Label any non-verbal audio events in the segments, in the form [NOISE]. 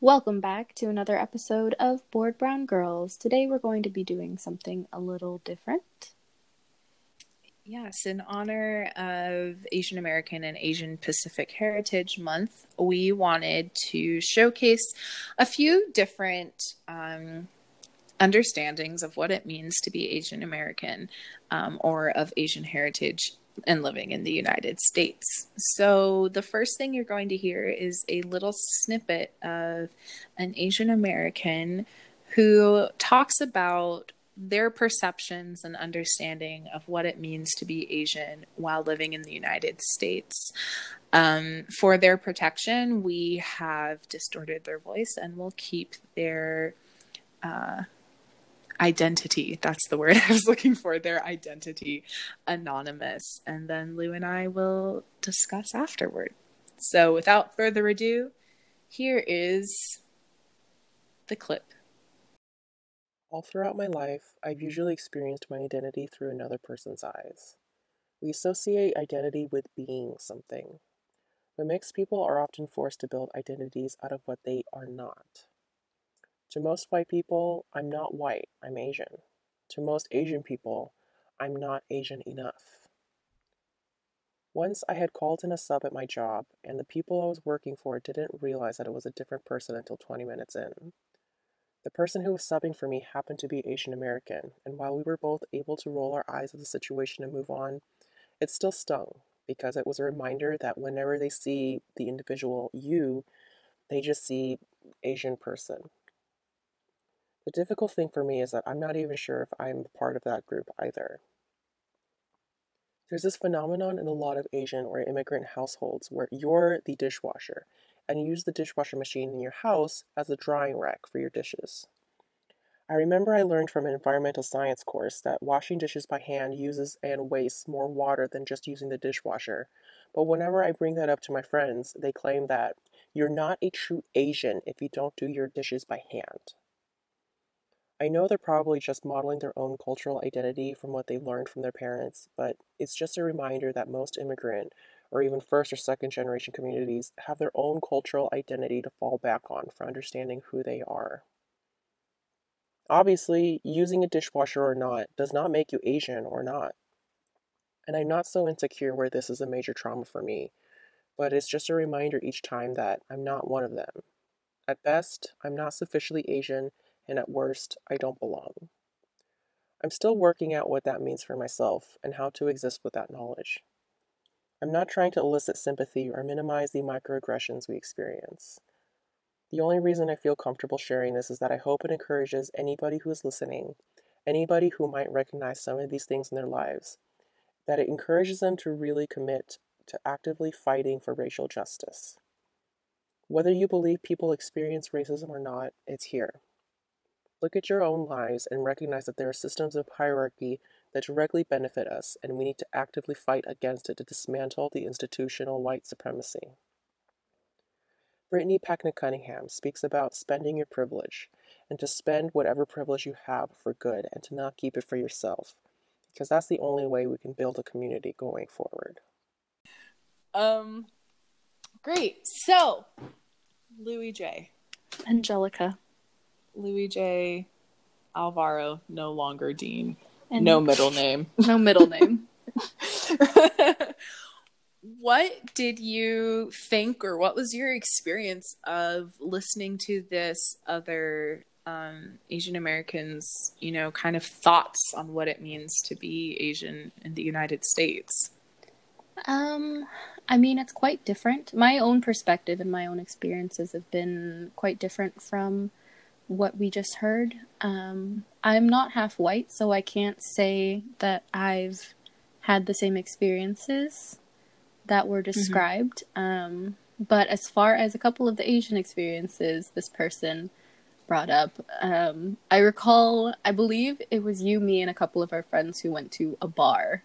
Welcome back to another episode of Bored Brown Girls. Today we're going to be doing something a little different. Yes, in honor of Asian American and Asian Pacific Heritage Month, we wanted to showcase a few different um, understandings of what it means to be Asian American um, or of Asian heritage and living in the United States. So, the first thing you're going to hear is a little snippet of an Asian American who talks about their perceptions and understanding of what it means to be Asian while living in the United States. Um, for their protection, we have distorted their voice and we'll keep their uh, identity. That's the word [LAUGHS] i was looking for their identity anonymous. And then lou and i will discuss afterward. So without further ado here is the clip. All throughout my life i've mm-hmm. usually experienced my identity through another person's eyes. We associate identity with being something. But mixed people are often forced to build identities out of what they are not to most white people, I'm not white, I'm Asian. To most Asian people, I'm not Asian enough. Once I had called in a sub at my job, and the people I was working for didn't realize that it was a different person until 20 minutes in. The person who was subbing for me happened to be Asian American, and while we were both able to roll our eyes at the situation and move on, it still stung because it was a reminder that whenever they see the individual you, they just see Asian person the difficult thing for me is that I'm not even sure if I'm part of that group either. There's this phenomenon in a lot of Asian or immigrant households where you're the dishwasher and you use the dishwasher machine in your house as a drying rack for your dishes. I remember I learned from an environmental science course that washing dishes by hand uses and wastes more water than just using the dishwasher. But whenever I bring that up to my friends, they claim that you're not a true Asian if you don't do your dishes by hand. I know they're probably just modeling their own cultural identity from what they learned from their parents, but it's just a reminder that most immigrant or even first or second generation communities have their own cultural identity to fall back on for understanding who they are. Obviously, using a dishwasher or not does not make you Asian or not. And I'm not so insecure where this is a major trauma for me, but it's just a reminder each time that I'm not one of them. At best, I'm not sufficiently Asian and at worst, I don't belong. I'm still working out what that means for myself and how to exist with that knowledge. I'm not trying to elicit sympathy or minimize the microaggressions we experience. The only reason I feel comfortable sharing this is that I hope it encourages anybody who is listening, anybody who might recognize some of these things in their lives, that it encourages them to really commit to actively fighting for racial justice. Whether you believe people experience racism or not, it's here. Look at your own lives and recognize that there are systems of hierarchy that directly benefit us, and we need to actively fight against it to dismantle the institutional white supremacy. Brittany Packnett Cunningham speaks about spending your privilege and to spend whatever privilege you have for good and to not keep it for yourself, because that's the only way we can build a community going forward. Um, great. So, Louis J. Angelica. Louis J. Alvaro, no longer Dean. And no middle name. [LAUGHS] No middle name. [LAUGHS] what did you think, or what was your experience of listening to this other um, Asian Americans, you know, kind of thoughts on what it means to be Asian in the United States? Um, I mean, it's quite different. My own perspective and my own experiences have been quite different from what we just heard. Um, I'm not half white, so I can't say that I've had the same experiences that were mm-hmm. described. Mm-hmm. Um, but as far as a couple of the Asian experiences this person brought up, um, I recall, I believe it was you, me, and a couple of our friends who went to a bar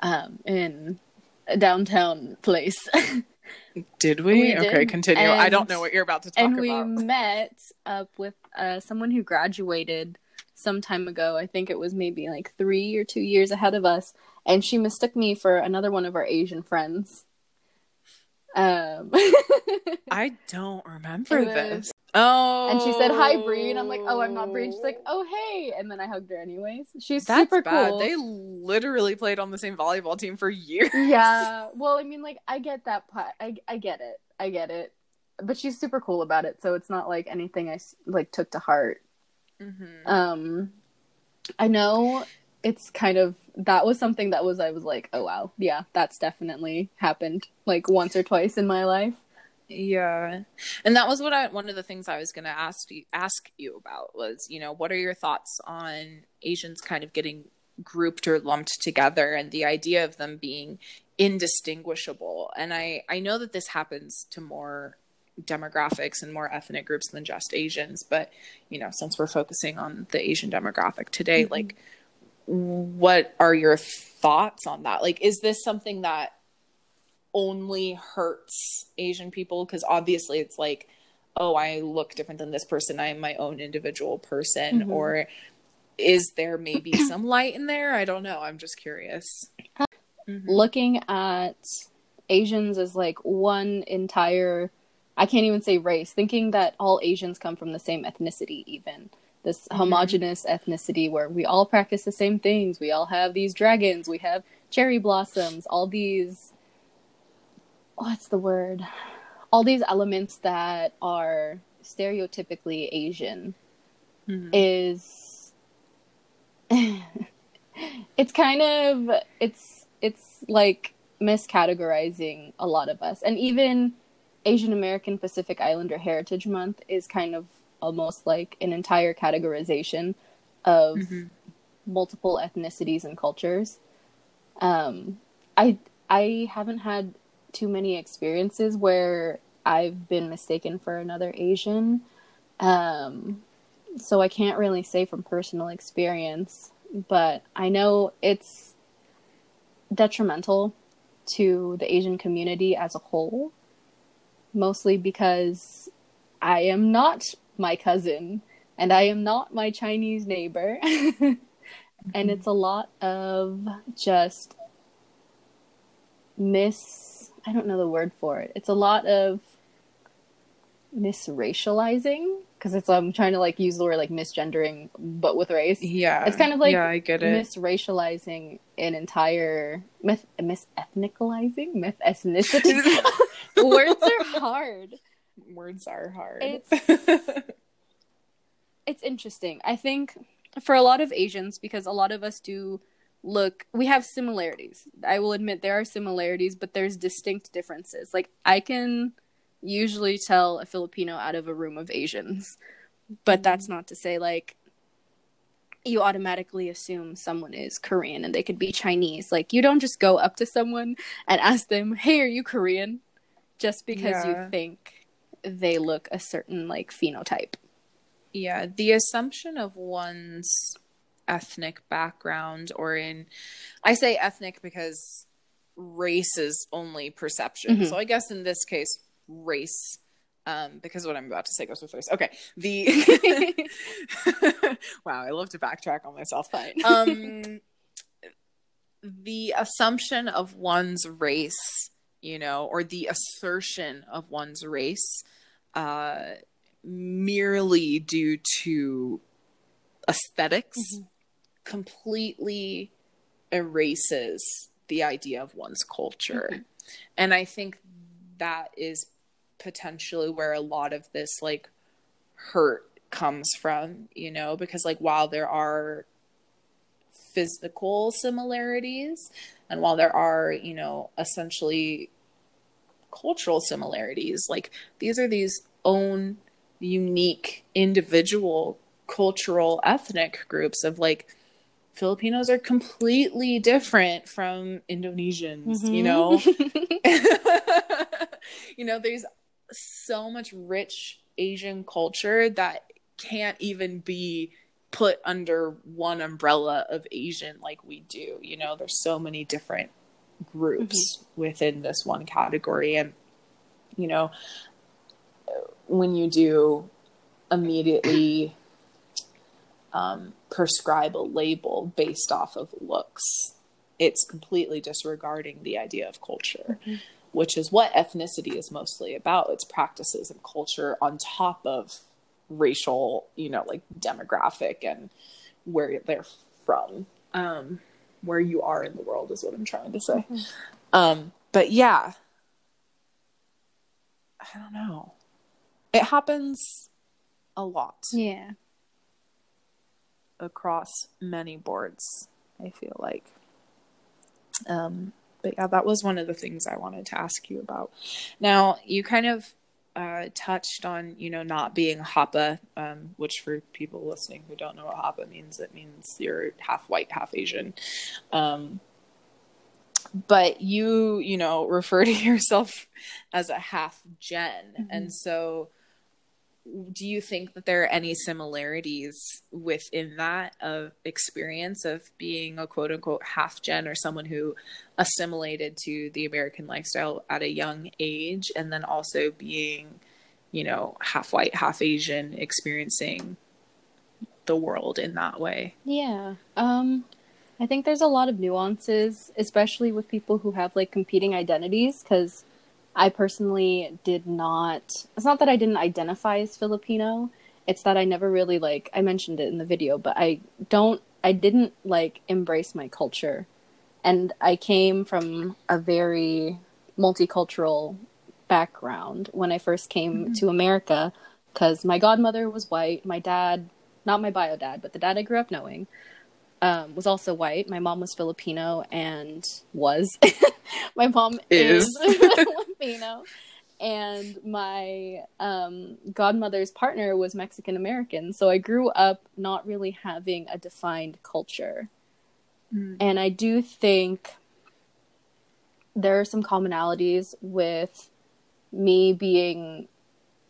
um, in a downtown place. [LAUGHS] Did we? we did. Okay, continue. And, I don't know what you're about to talk and about. And we met up with uh, someone who graduated some time ago. I think it was maybe like three or two years ahead of us, and she mistook me for another one of our Asian friends. Um, [LAUGHS] I don't remember this. Oh, and she said hi, Bree, and I'm like, oh, I'm not Bree. And she's like, oh, hey, and then I hugged her anyways. She's That's super bad. cool. They literally played on the same volleyball team for [LAUGHS] years. Yeah. Well, I mean, like, I get that part. I I get it. I get it. But she's super cool about it, so it's not like anything I like took to heart. Mhm. Um, I know it's kind of that was something that was I was like, oh wow, yeah, that's definitely happened like once or twice in my life. Yeah. And that was what I one of the things I was going to ask you ask you about was, you know, what are your thoughts on Asians kind of getting grouped or lumped together and the idea of them being indistinguishable. And I I know that this happens to more demographics and more ethnic groups than just Asians, but you know, since we're focusing on the Asian demographic today, Mhm. like what are your thoughts on that? Like is this something that only hurts Asian people because obviously it's like, oh, I look different than this person. I am my own individual person. Mhm. Or is there maybe [CLEARS THROAT] some light in there? I don't know. I'm just curious. Mhm. Looking at Asians as like one entire I can't even say race, thinking that all Asians come from the same ethnicity even. This Mhm. homogenous ethnicity where we all practice the same things. We all have these dragons, we have cherry blossoms, all these what's the word? All these elements that are stereotypically Asian Mhm. is [LAUGHS] it's kind of it's it's like miscategorizing a lot of us and even asian american pacific islander heritage month is kind of almost like an entire categorization of Mhm. multiple ethnicities and cultures um i i haven't had too many experiences where i've been mistaken for another asian um so I can't really say from personal experience, but I know it's detrimental to the Asian community as a whole, mostly because I am not my cousin and I am not my Chinese neighbor. [LAUGHS] and it's a lot of just mis I don't know the word for it. It's a lot of misracializing because it's I'm trying to like use the word like misgendering but with race. Yeah. It's kind of like Yeah, I get it. misracializing an entire myth misethnicalizing myth ethnicity. [LAUGHS] [LAUGHS] Words are hard. Words are hard. It's- [LAUGHS] It's interesting. I think for a lot of Asians, because a lot of us do look, we have similarities. I will admit there are similarities, but there's distinct differences. Like I can usually tell a Filipino out of a room of Asians, but that's mm-hmm. not to say like you automatically assume someone is Korean and they could be Chinese. Like you don't just go up to someone and ask them, "Hey, are you Korean?" just because Yeah. you think they look a certain like phenotype. yeah, the assumption of one's ethnic background or in I say ethnic because race is only perception. Mhm. So I guess in this case race um because what I'm about to say goes with race. Okay. The [LAUGHS] Wow, I love to backtrack on myself. Fine. [LAUGHS] um the assumption of one's race you know or the assertion of one's race uh merely due to esthetics Mhm. Completely erases the idea of one's culture Mhm. and i think that is potentially where a lot of this like hurt comes from you know because like while there are physical similarities and while there are you know essentially cultural similarities like these are these own unique individual cultural ethnic groups of like Filipinos are completely different from Indonesians, you Mhm. know. [LAUGHS] [LAUGHS] you know, there's so much rich Asian culture that can't even be put under one umbrella of Asian like we do. You know, there's so many different groups within this one category. And, you know, when you do immediately um, prescribe a label based off of looks. It's completely disregarding the idea of culture, mm-hmm. which is what ethnicity is mostly about. It's practices and culture on top of racial, you know, like demographic and where they're from, um, where you are in the world is what I'm trying to say. Mm-hmm. Um, but yeah, I don't know. It happens a lot. Yeah. Across many boards, I feel like. Um, but yeah, that was one of the things I wanted to ask you about. Now, you kind of uh, touched on, you know, not being Hapa, um, which for people listening who don't know what Hapa means, it means you're half white, half Asian. Um, but you, you know, refer to [LAUGHS] yourself as a half gen. Mm-hmm. And so, do you think that there are any similarities within that of experience of being a quote unquote half gen or someone who assimilated to the American lifestyle at a young age and then also being, you know, half white, half Asian, experiencing the world in that way? Yeah. Um I think there's a lot of nuances, especially with people who have like competing identities cuz I personally did not. It's not that I didn't identify as Filipino. It's that I never really like. I mentioned it in the video, but I don't. I didn't like embrace my culture, and I came from a very multicultural background when I first came mm-hmm. to America because my godmother was white. My dad, not my bio dad, but the dad I grew up knowing, um, was also white. My mom was Filipino and was. [LAUGHS] my mom is, is [LAUGHS] Filipino. [LAUGHS] And my um, godmother's partner was Mexican American. So I grew up not really having a defined culture. Mm. And I do think there are some commonalities with me being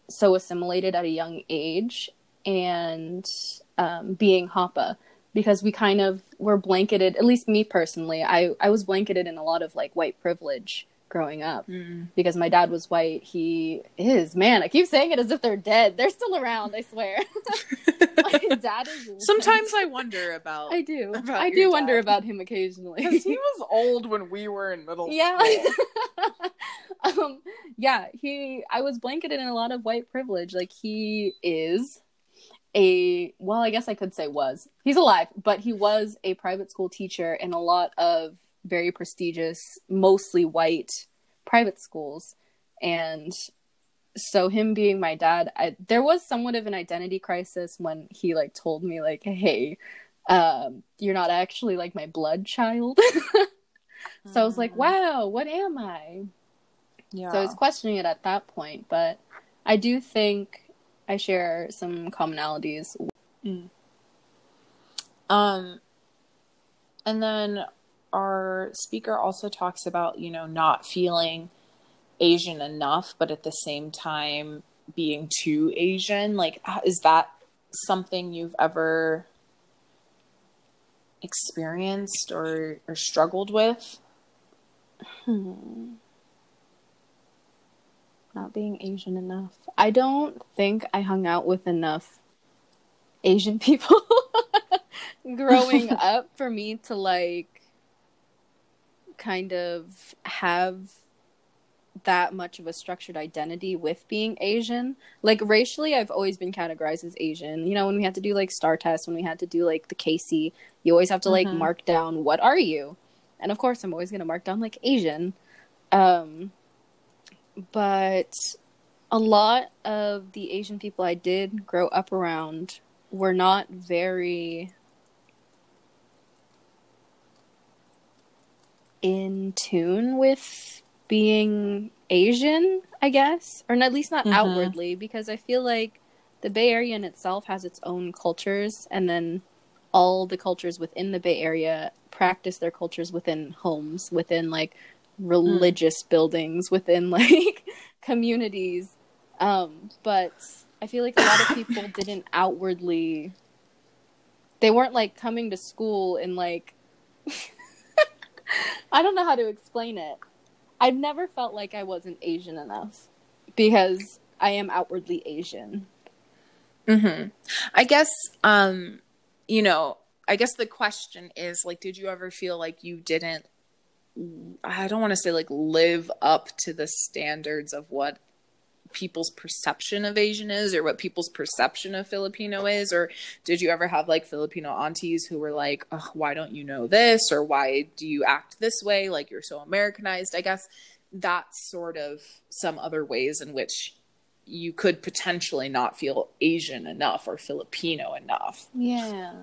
so assimilated at a young age and um, being Hapa because we kind of were blanketed at least me personally i i was blanketed in a lot of like white privilege growing up mm. because my dad was white. He is man i keep saying it as if they're dead. They're still around i swear. [LAUGHS] My dad is [LAUGHS] sometimes i wonder about i do. about i do wonder about him occasionally. Because he was old when we were in middle yeah. school. [LAUGHS] Um yeah he i was blanketed in a lot of white privilege. Like he is a well i guess i could say was. He's alive but he was a private school teacher in a lot of very prestigious mostly white private schools. And so him being my dad I, there was somewhat of an identity crisis when he like told me like hey um, you're not actually like my blood child. [LAUGHS] So i was like mm. wow what am i? Yeah so i was questioning it at that point but i do think I share some commonalities. Mm. Um, and then our speaker also talks about, you know, not feeling Asian enough, but at the same time being too Asian. Like, is that something you've ever experienced or, or struggled with? Hmm not being Asian enough. I don't think I hung out with enough Asian people [LAUGHS] growing [LAUGHS] up for me to like kind of have that much of a structured identity with being Asian. Like racially, I've always been categorized as Asian. You know, when we had to do like star tests, when we had to do like the CAHSEE, you always have to like mm-hmm. mark down what are you? And of course, I'm always going to mark down like Asian. Um but a lot of the Asian people I did grow up around were not very in tune with being Asian, I guess, or at least not mm-hmm. outwardly, because I feel like the Bay Area in itself has its own cultures, and then all the cultures within the Bay Area practice their cultures within homes, within like religious mm. buildings within [LAUGHS] like communities um but i feel like a lot of people [COUGHS] didn't outwardly they weren't like coming to school and like [LAUGHS] i don't know how to explain it i've never felt like i wasn't asian enough because i am outwardly asian mhm i guess um you know, I guess the question is like, did you ever feel like you didn't? I don't want to say like live up to the standards of what people's perception of Asian is or what people's perception of Filipino is? Or did you ever have like Filipino aunties who were like, oh, why don't you know this? Or why do you act this way? Like you're so Americanized. I guess that's sort of some other ways in which you could potentially not feel Asian enough or Filipino enough. Yeah.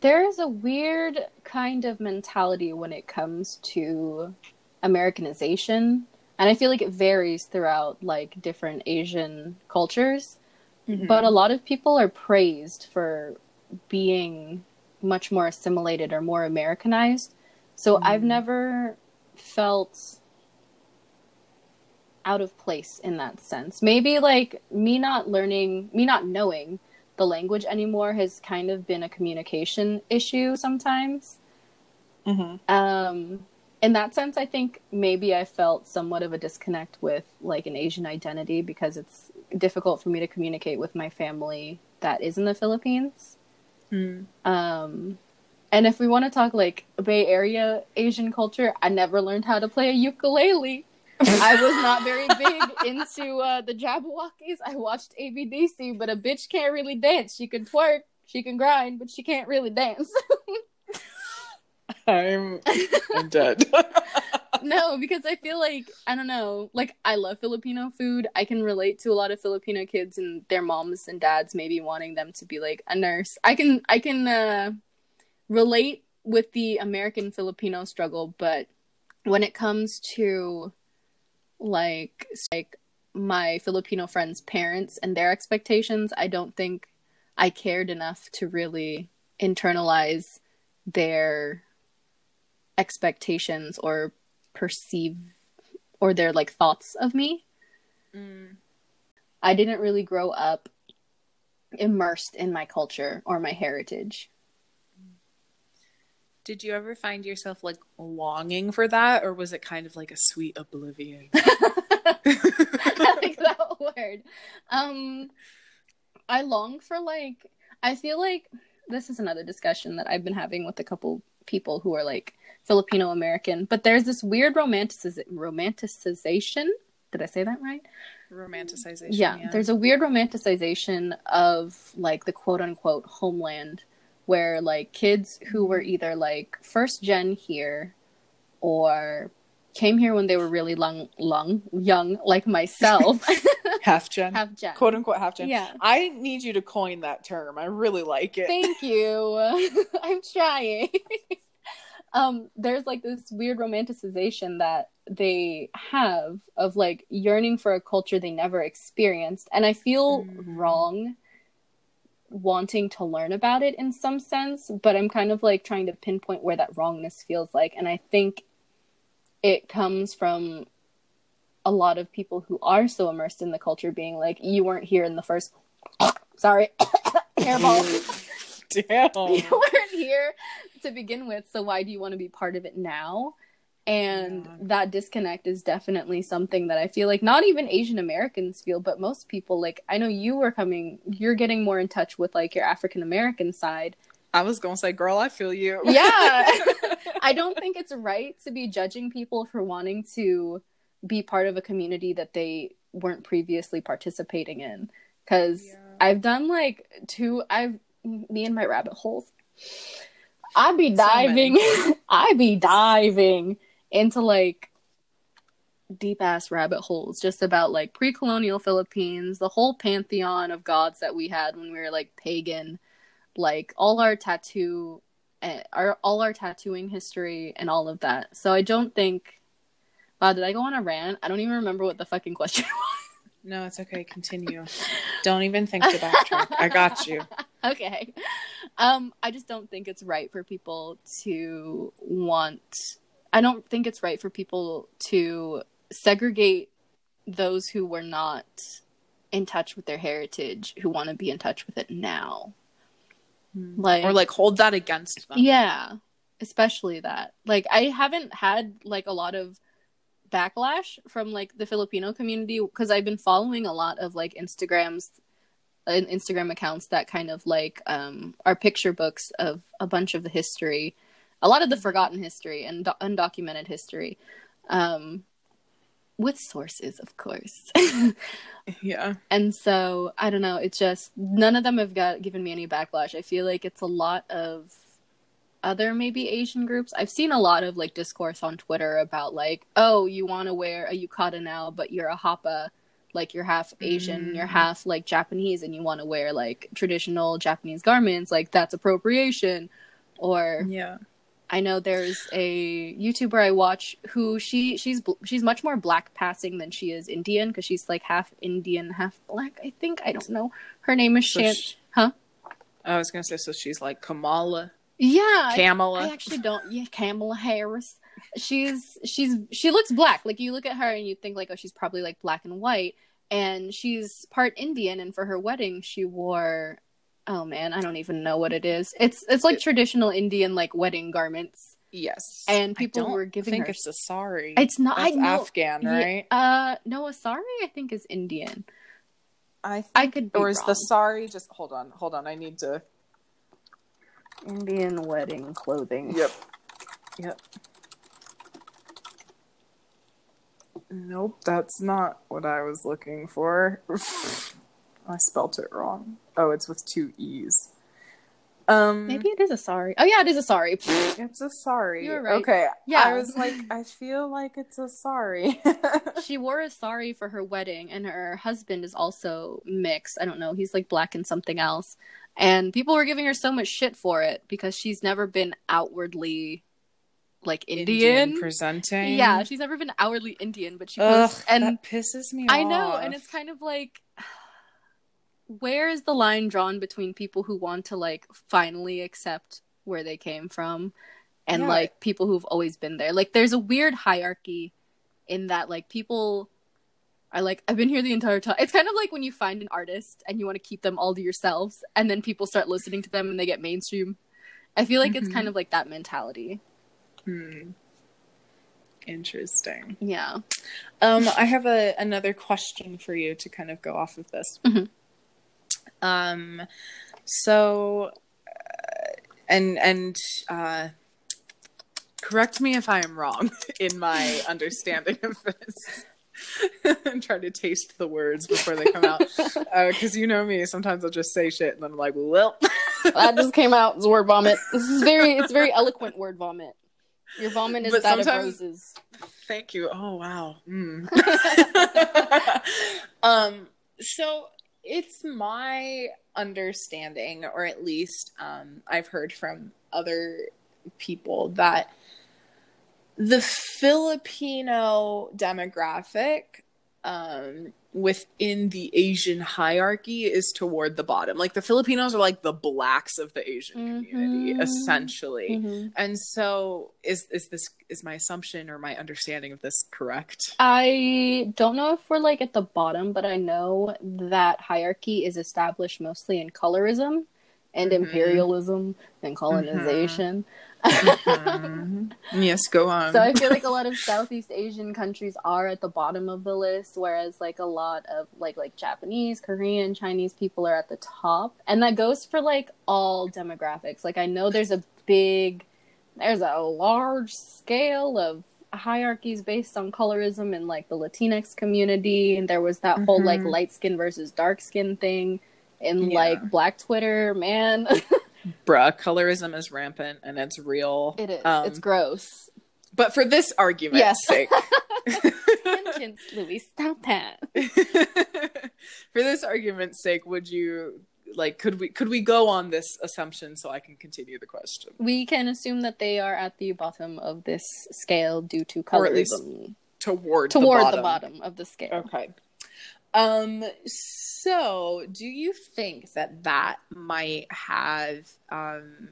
There is a weird kind of mentality when it comes to Americanization and i feel like it varies throughout like different asian cultures mm-hmm. but a lot of people are praised for being much more assimilated or more americanized so mm-hmm. i've never felt out of place in that sense maybe like me not learning me not knowing the language anymore has kind of been a communication issue sometimes mm-hmm. um in that sense, I think maybe I felt somewhat of a disconnect with like an Asian identity because it's difficult for me to communicate with my family that is in the Philippines. Mm. Um, and if we want to talk like Bay Area Asian culture, I never learned how to play a ukulele. I was not very big into uh, the Jabbawockeez. I watched ABDC, but a bitch can't really dance. She can twerk, she can grind, but she can't really dance. I'm I'm [LAUGHS] dead. [LAUGHS] no, because I feel like I don't know, like I love Filipino food. I can relate to a lot of Filipino kids and their moms and dads maybe wanting them to be like a nurse. I can I can uh relate with the American Filipino struggle, but when it comes to like like my Filipino friends' parents and their expectations, I don't think I cared enough to really internalize their expectations or perceive or their like thoughts of me. Mm. I didn't really grow up immersed in my culture or my heritage. Did you ever find yourself like longing for that or was it kind of like a sweet oblivion? [LAUGHS] I like that word. Um I long for like I feel like this is another discussion that I've been having with a couple people who are like Filipino American, but there's this weird romanticiz- romanticization. Did I say that right? Romanticization. Yeah, yeah, there's a weird romanticization of like the quote unquote homeland where like kids who were either like first gen here or came here when they were really long, long, young, like myself. [LAUGHS] half gen. Half gen. Quote unquote half gen. Yeah. I need you to coin that term. I really like it. Thank you. [LAUGHS] [LAUGHS] I'm trying. um, there's like this weird romanticization that they have of like yearning for a culture they never experienced. And I feel mm-hmm. wrong wanting to learn about it in some sense, but I'm kind of like trying to pinpoint where that wrongness feels like. And I think it comes from a lot of people who are so immersed in the culture being like, you weren't here in the first. [COUGHS] Sorry, [COUGHS] hairball. [LAUGHS] Damn. You weren't here to begin with, so why do you want to be part of it now? And yeah. that disconnect is definitely something that I feel like not even Asian Americans feel, but most people like I know you were coming you're getting more in touch with like your African American side. I was gonna say, girl, I feel you. Yeah. [LAUGHS] I don't think it's right to be judging people for wanting to be part of a community that they weren't previously participating in. Cause yeah. I've done like two I've me and my rabbit holes. I'd be diving. So [LAUGHS] I be diving into like deep ass rabbit holes just about like pre-colonial Philippines, the whole pantheon of gods that we had when we were like pagan, like all our tattoo eh, our all our tattooing history and all of that. So I don't think Wow, did I go on a rant? I don't even remember what the fucking question [LAUGHS] was. No, it's okay. Continue. don't even think to backtrack. I got you. [LAUGHS] Okay. Um, I just don't think it's right for people to want. I don't think it's right for people to segregate those who were not in touch with their heritage, who want to be in touch with it now. Hmm. Like or like hold that against them. Yeah, especially that. Like I haven't had like a lot of backlash from like the Filipino community because I've been following a lot of like Instagrams uh, Instagram accounts that kind of like um, are picture books of a bunch of the history, a lot of the forgotten history and do- undocumented history, um, with sources, of course. [LAUGHS] yeah. And so I don't know. It's just none of them have got given me any backlash. I feel like it's a lot of other maybe Asian groups. I've seen a lot of like discourse on Twitter about like, oh, you want to wear a yukata now, but you're a hapa, like you're half Asian, Mm. you're half like Japanese, and you want to wear like traditional Japanese garments, like that's appropriation. Or Yeah. I know there's a YouTuber I watch who she she's she's much more black passing than she is Indian because she's like half Indian, half black. I think I don't know. Her name is So Shan. sh- huh? I was gonna say so she's like Kamala, Yeah, I- Kamala. I actually don't. Yeah, Kamala Harris. She's she's she looks black. Like you look at her and you think like, oh, she's probably like black and white. And she's part Indian. And for her wedding, she wore, oh man, I don't even know what it is. It's it's like traditional Indian like wedding garments. yes. And I people don't were giving think her- it's a sorry. It's not. That's I know. Afghan, Yeah, right? uh, no, a sari I think is Indian. I think, I could be or is wrong. the sorry just hold on, hold on. I need to. Indian wedding clothing. Yep. Yep. Nope, that's not what I was looking for. [LAUGHS] I spelt it wrong. Oh, it's with two e's. Um, Maybe it is a sari. Oh yeah, it is a sari. [LAUGHS] it's a sari. You were right. Okay. Yeah. I was like, I feel like it's a sari. [LAUGHS] she wore a sari for her wedding and her husband is also mixed i don't know he's like black and something else and people were giving her so much shit for it because she's never been outwardly like indian, presenting. yeah she's never been outwardly indian but she Ugh, posts and that pisses me off. i off. know and it's kind of like where is the line drawn between people who want to like finally accept where they came from and Yeah. like people who've always been there like there's a weird hierarchy in that like people are like i've been here the entire time it's kind of like when you find an artist and you want to keep them all to yourselves and then people start listening to them and they get mainstream i feel like it's Mhm. kind of like that mentality Hmm. Interesting. yeah Um, I have a another question for you to kind of go off of this. Mhm. Um, so, uh, and and uh, correct me if I am wrong [LAUGHS] in my understanding of this. [LAUGHS] I'm trying to taste the words before they come out because you know me. Sometimes I'll just say shit and then I'm like, well, [LAUGHS] that just came out as word vomit this is very it's very eloquent word vomit your vomit is But that of roses Thank you. Oh wow. Mm. um so it's my understanding or at least um I've heard from other people that the Filipino demographic um within the Asian hierarchy is toward the bottom. Like the Filipinos are like the blacks of the Asian community Mhm. essentially. Mhm. And so is is this is my assumption or my understanding of this correct? I don't know if we're like at the bottom, but I know that hierarchy is established mostly in colorism and Mhm. imperialism and colonization. [LAUGHS] Yes, go on. so I feel like a lot of Southeast Asian countries are at the bottom of the list, whereas like a lot of like like Japanese, Korean, Chinese people are at the top, and that goes for like all demographics. Like I know there's a big, there's a large scale of hierarchies based on colorism in like the Latinx community, and there was that whole like Mhm. light skin versus dark skin thing in Yeah. like Black Twitter. Man, [LAUGHS] Bruh, colorism is rampant and it's real. it is. Um, it's gross. but for this argument's Yes. sake, [LAUGHS] Tangents, [LAUGHS] Louis, stop that. [LAUGHS] for this argument's sake, would you like could we could we go on this assumption so I can continue the question? We can assume that they are at the bottom of this scale due to Or at least colorism. Toward, Toward the the bottom. bottom of the scale. Okay. Um so do you think that that might have um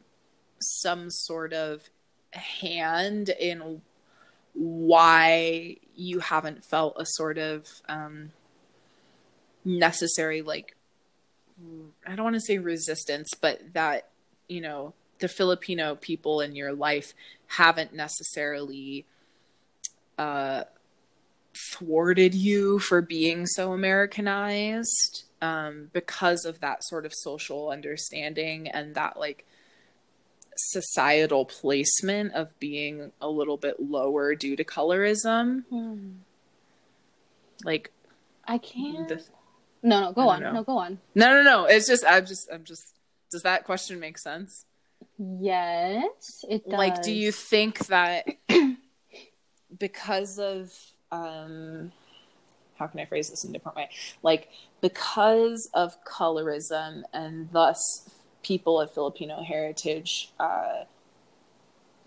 some sort of hand in why you haven't felt a sort of um necessary like I don't want to say resistance but that you know the Filipino people in your life haven't necessarily uh thwarted you for being so Americanized. um, because of that sort of social understanding and that like societal placement of being a little bit lower due to colorism. Hmm. Like I can't. the, no, no, go on. know. No, go on. no, no, no. It's just I'm just I'm just. Does that question make sense? Yes, it does. Like, do you think that [CLEARS THROAT] because of um, how can I phrase this in a different way? Like because of colorism and thus people of Filipino heritage uh,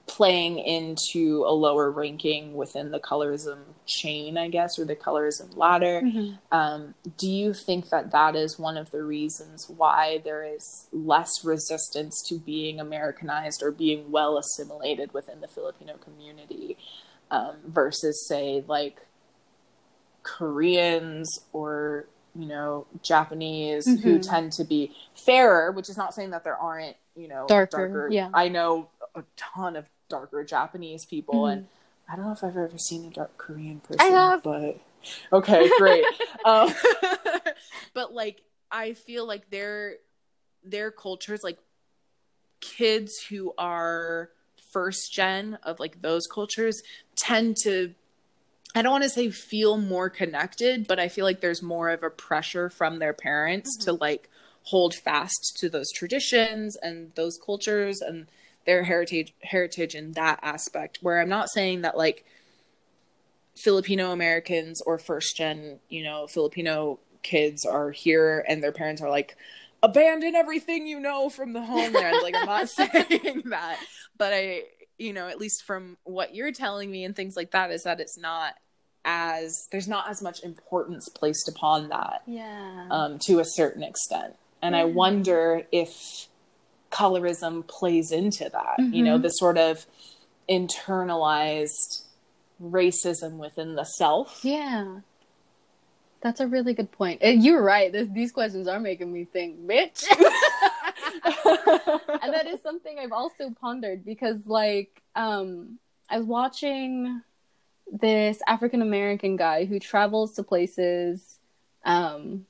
playing into a lower ranking within the colorism chain, I guess, or the colorism ladder. Mhm. Um, do you think that that is one of the reasons why there is less resistance to being Americanized or being well assimilated within the Filipino community um, versus, say, like Koreans or you know Japanese who Mhm. tend to be fairer, which is not saying that there aren't you know Darker, yeah. I know a ton of darker Japanese people, Mhm. and I don't know if I've ever seen a dark Korean person. I have. but okay, great. [LAUGHS] um, [LAUGHS] but like, I feel like their their cultures, like kids who are first gen of like those cultures, tend to. I don't want to say feel more connected, but I feel like there's more of a pressure from their parents to mm-hmm. like hold fast to those traditions and those cultures and their heritage heritage in that aspect where i'm not saying that like filipino americans or first gen you know filipino kids are here and their parents are like abandon everything you know from the homeland like i'm not [LAUGHS] saying that but i you know at least from what you're telling me and things like that is that it's not as there's not as much importance placed upon that Yeah. um, to a certain extent. And I wonder if colorism plays into that, you know, Mhm. the sort of internalized racism within the self. yeah. That's a really good point. You're right. This, these questions are making me think, bitch. [LAUGHS] and that is something I've also pondered because, like, um, I was watching this African American guy who travels to places um,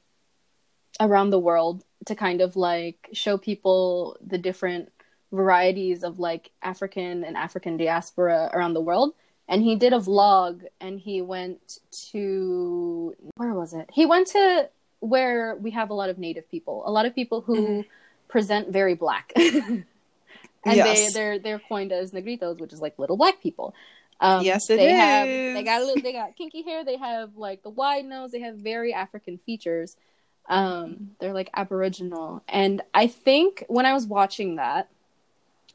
around the world to kind of like show people the different varieties of like African and African diaspora around the world. And he did a vlog and he went to where was it? He went to where we have a lot of native people, a lot of people who present very black. [LAUGHS] and Yes. they they're they're coined as negritos, which is like little black people. Um, Yes, it they have they got a little, they [LAUGHS] got kinky hair. They have like the wide nose. They have very African features. Um, they're like Aboriginal, and I think when I was watching that,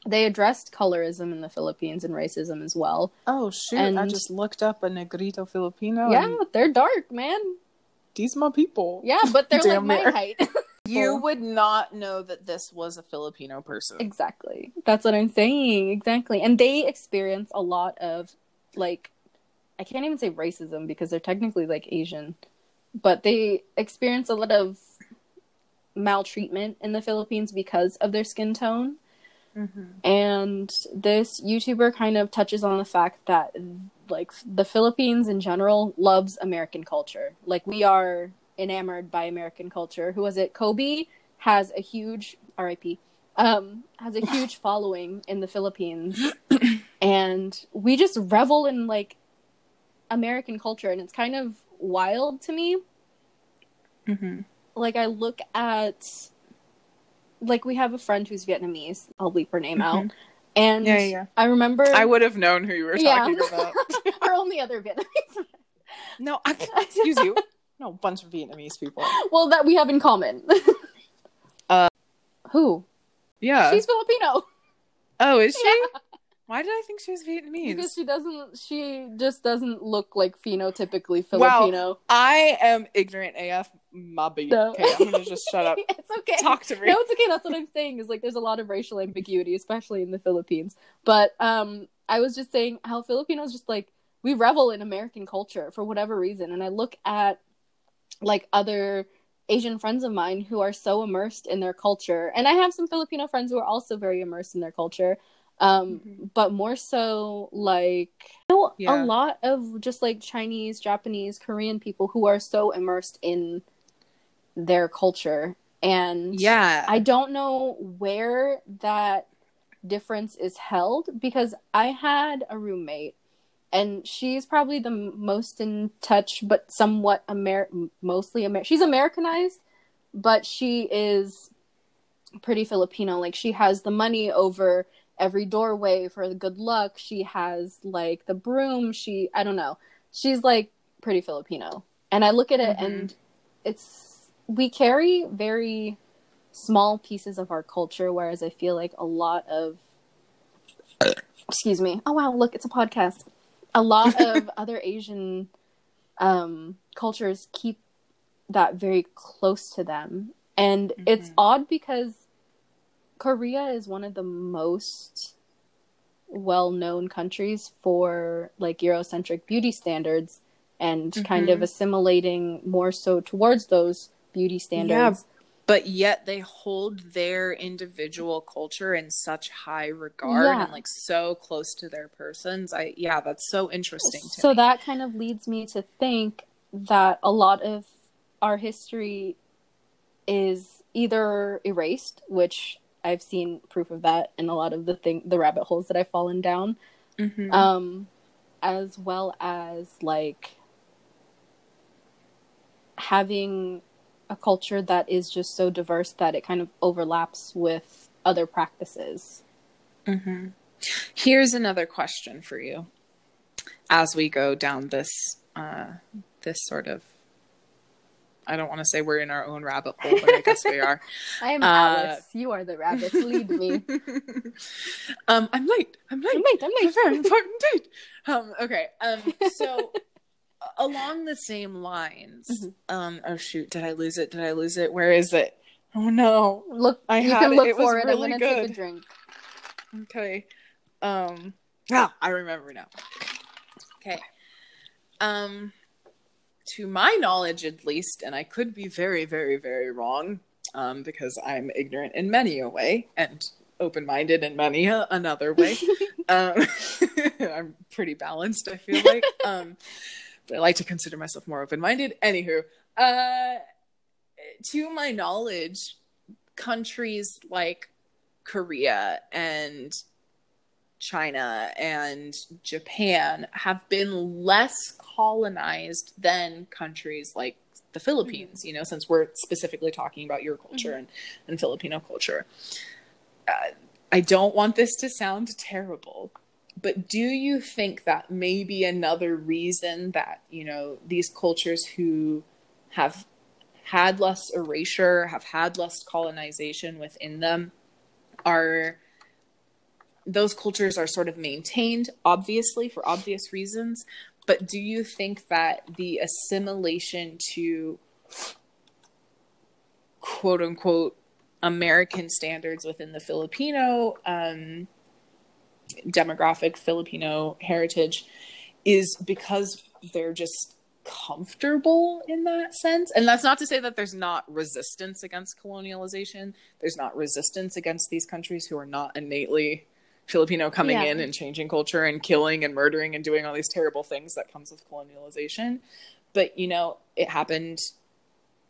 they addressed colorism in the Philippines and racism as well. Oh shoot! I just looked up a negrito Filipino. yeah, and they're dark, man. these my people. Yeah, but they're like Damn my [LAUGHS] height. You would not know that this was a Filipino person. Exactly. That's what I'm saying. Exactly. And they experience a lot of like I can't even say racism because they're technically like Asian, but they experience a lot of maltreatment in the Philippines because of their skin tone. Mm-hmm. And this YouTuber kind of touches on the fact that like the Philippines in general loves American culture. Like we are enamored by American culture. Who was it? Kobe has a huge RIP. Um, has a [LAUGHS] huge following in the Philippines, and we just revel in like American culture, and it's kind of wild to me. Mm-hmm. Like I look at, like we have a friend who's Vietnamese. I'll bleep her name out, and Yeah, yeah, yeah. I remember I would have known who you were Yeah. talking about. [LAUGHS] [LAUGHS] our only other Vietnamese. no, I, excuse you. No, bunch of Vietnamese people. well, that we have in common. Uh, who? Yeah. She's Filipino. oh, is she? Why did I think she was Vietnamese? Because she doesn't, she just doesn't look like phenotypically Wow. Filipino. I am ignorant AF. My. No. Okay, I'm gonna just shut up. [LAUGHS] it's okay. Talk to me. No, it's okay. That's what I'm saying. Is like there's a lot of racial ambiguity, especially in the Philippines. But um, I was just saying how Filipinos just like we revel in American culture for whatever reason, and I look at like other Asian friends of mine who are so immersed in their culture, and I have some Filipino friends who are also very immersed in their culture. Um, Mhm. but more so like you know, Yeah. a lot of just like Chinese, Japanese, Korean people who are so immersed in their culture and Yeah. I don't know where that difference is held because I had a roommate and she's probably the most in touch but somewhat Amer mostly Amer she's Americanized but she is pretty Filipino like she has the money over every doorway for the good luck. She has like the broom. She I don't know. She's like pretty Filipino. And I look at it Mhm. and it's we carry very small pieces of our culture whereas i feel like a lot of excuse me. Oh wow. Look it's a podcast. A lot [LAUGHS] of other asian um cultures keep that very close to them. And it's Mhm. odd because korea is one of the most well-known countries for like eurocentric beauty standards and mm-hmm. kind of assimilating more so towards those beauty standards Yeah, but yet they hold their individual culture in such high regard Yeah. and like so close to their persons. I yeah, that's so interesting so me. that kind of leads me to think that a lot of our history is either erased which i've seen proof of that in a lot of the thing the rabbit holes that i've fallen down Mhm. um as well as like having a culture that is just so diverse that it kind of overlaps with other practices hmm Here's another question for you as we go down this uh, this sort of. I don't want to say we're in our own rabbit hole, but I guess we are. [LAUGHS] i am Uh, alice you are the rabbit lead me [LAUGHS] um, I'm late. I'm late. i'm late i'm late very important date. Um, okay. Um, so [LAUGHS] along the same lines. Mhm. Um, oh shoot, did I lose it? Did I lose it? Where is it? Oh no. look I you can it. look It was for it really i'm gonna take good. a drink Okay. Um ah, I remember now. Okay. Um to my knowledge at least, and I could be very, very, very wrong, um, because I'm ignorant in many a way and open-minded in many a, another way. [LAUGHS] um, [LAUGHS] I'm pretty balanced, I feel like. [LAUGHS] Um, but I like to consider myself more open-minded. Anywho, uh, to my knowledge, countries like Korea and China and Japan have been less colonized than countries like the Philippines, you know, since we're specifically talking about your culture and, and Filipino culture. Uh, I don't want this to sound terrible, but do you think that maybe another reason that, you know, these cultures who have had less erasure, have had less colonization within them, are those cultures are sort of maintained, obviously, for obvious reasons. But do you think that the assimilation to quote unquote American standards within the Filipino um, demographic, Filipino heritage, is because they're just comfortable in that sense? And that's not to say that there's not resistance against colonialization, there's not resistance against these countries who are not innately Filipino coming Yeah. in and changing culture and killing and murdering and doing all these terrible things that comes with colonialization. But you know, it happened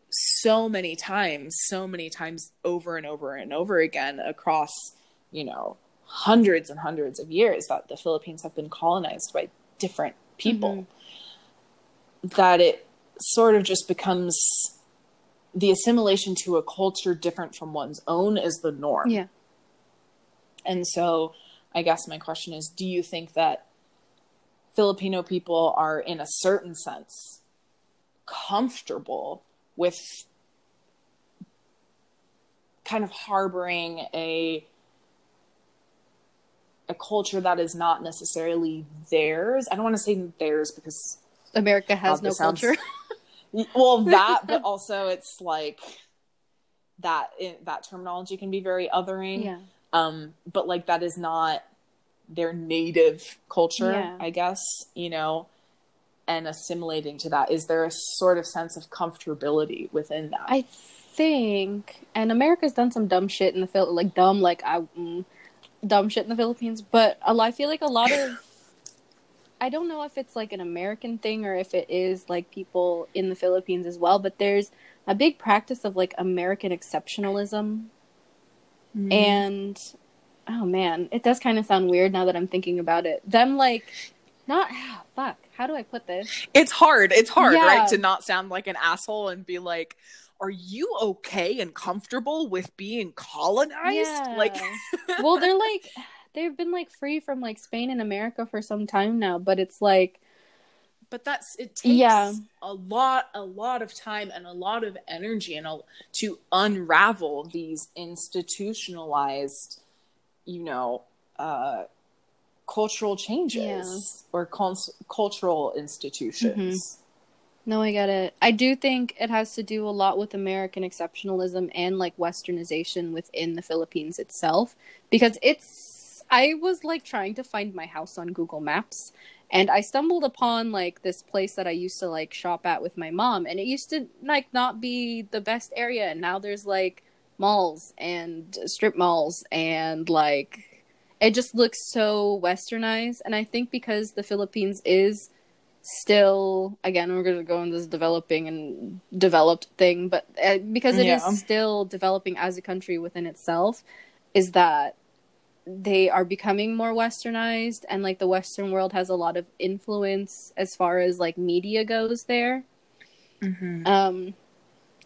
so many times, so many times over and over and over again across, you know, hundreds and hundreds of years that the Philippines have been colonized by different people. Mm-hmm. That it sort of just becomes the assimilation to a culture different from one's own is the norm. yeah And so I guess my question is do you think that Filipino people are, in a certain sense, comfortable with kind of harboring a a culture that is not necessarily theirs. I don't want to say theirs because america has no sounds- culture. [LAUGHS] [LAUGHS] Well that but also it's like that that terminology can be very othering. Yeah. Um but like that is not their native culture Yeah. i guess you know and assimilating to that is there a sort of sense of comfortability within that I think, and America's done some dumb shit in the Phil, like dumb, like I, mm, dumb shit in the Philippines. But I feel like a lot of, I don't know if it's like an American thing or if it is like people in the Philippines as well, but there's a big practice of like American exceptionalism. Mm-hmm. And oh man, it does kind of sound weird now that I'm thinking about it. Them like not ah, fuck, how do I put this? it's hard. It's hard, Yeah. right? To not sound like an asshole and be like, are you okay and comfortable with being colonized? Yeah. Like, well, they're [LAUGHS] like they've been like free from like Spain and America for some time now, but it's like but that's it takes Yeah. a lot a lot of time and a lot of energy and a, to unravel these institutionalized you know uh cultural changes Yeah. or cons- cultural institutions No, I get it. I do think it has to do a lot with American exceptionalism and like westernization within the Philippines itself because it's I was like trying to find my house on Google Maps and I stumbled upon like this place that I used to like shop at with my mom and it used to like not be the best area and now there's like malls and strip malls and like it just looks so westernized and I think because the Philippines is still again we're going to go in this developing and developed thing but uh, because it is Yeah. still developing as a country within itself is that they are becoming more westernized and like the western world has a lot of influence as far as like media goes there Mhm. um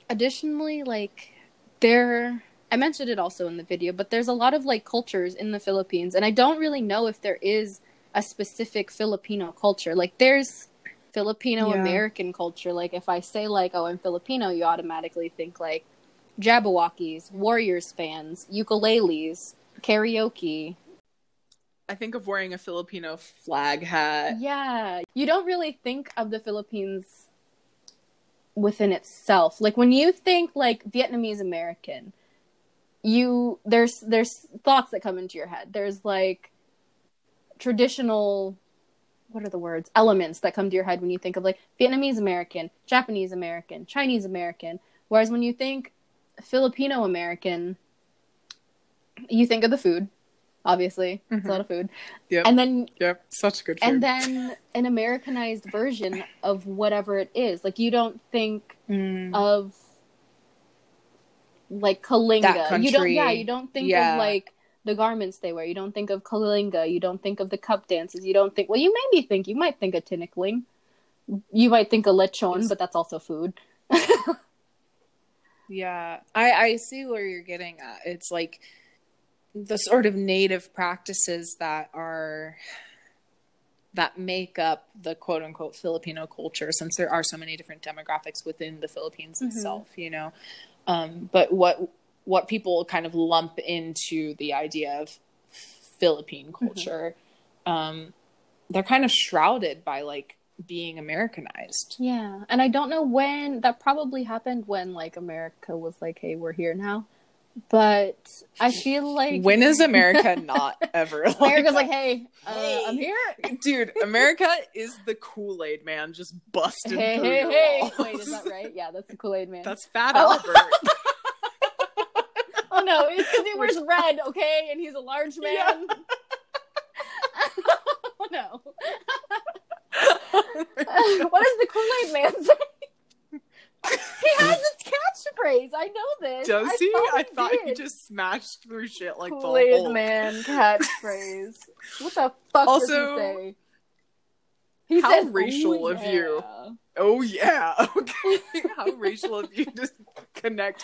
additionally like there I mentioned it also in the video but there's a lot of like cultures in the Philippines and I don't really know if there is a specific Filipino culture like there's Filipino Yeah. American culture like if I say like oh I'm Filipino you automatically think like Jabbawockeez, Warriors fans, ukuleles, karaoke. i think of wearing a filipino flag hat Yeah, you don't really think of the Philippines within itself. Like when you think like Vietnamese American, you there's there's thoughts that come into your head. There's like traditional what are the words? Elements that come to your head when you think of like Vietnamese American, Japanese American, Chinese American. Whereas when you think Filipino American, you think of the food, obviously. It's a lot of food. Yep. And then yep such good food and then an Americanized version of whatever it is. Like you don't think Mm. of like Kalinga. You don't yeah, you don't think Yeah. of like the garments they wear. You don't think of Kalinga. You don't think of the cup dances. You don't think well you may maybe think you might think of Tinikling. You might think of lechon, but that's also food. [LAUGHS] Yeah, I I see where you're getting at. It's like the sort of native practices that are that make up the quote unquote Filipino culture since there are so many different demographics within the Philippines Mhm. itself, you know. Um but what what people kind of lump into the idea of Philippine culture um they're kind of shrouded by like being Americanized. Yeah, and I don't know when that probably happened when like America was like, "Hey, we're here now," but I feel like When is America not [LAUGHS] ever like America's that? like, "Hey, uh, Hey. I'm here." Dude, America is the Kool Aid man just busting Hey, through hey, your hey! walls. Wait, is that right? Yeah, that's the Kool Aid Man. That's Fat Oh. Albert. [LAUGHS] Oh no, it's because he wears red, okay, and he's a large man. Yeah. [LAUGHS] oh no. what does the Kool Aid Man say? He has his catchphrase. I know this. Does I he? Thought I thought he just smashed through shit like the Hulk. Man catchphrase. What the fuck Also, does he say? He how says, racial "Oh, of you." Oh yeah. [LAUGHS] Okay. How racial of you to connect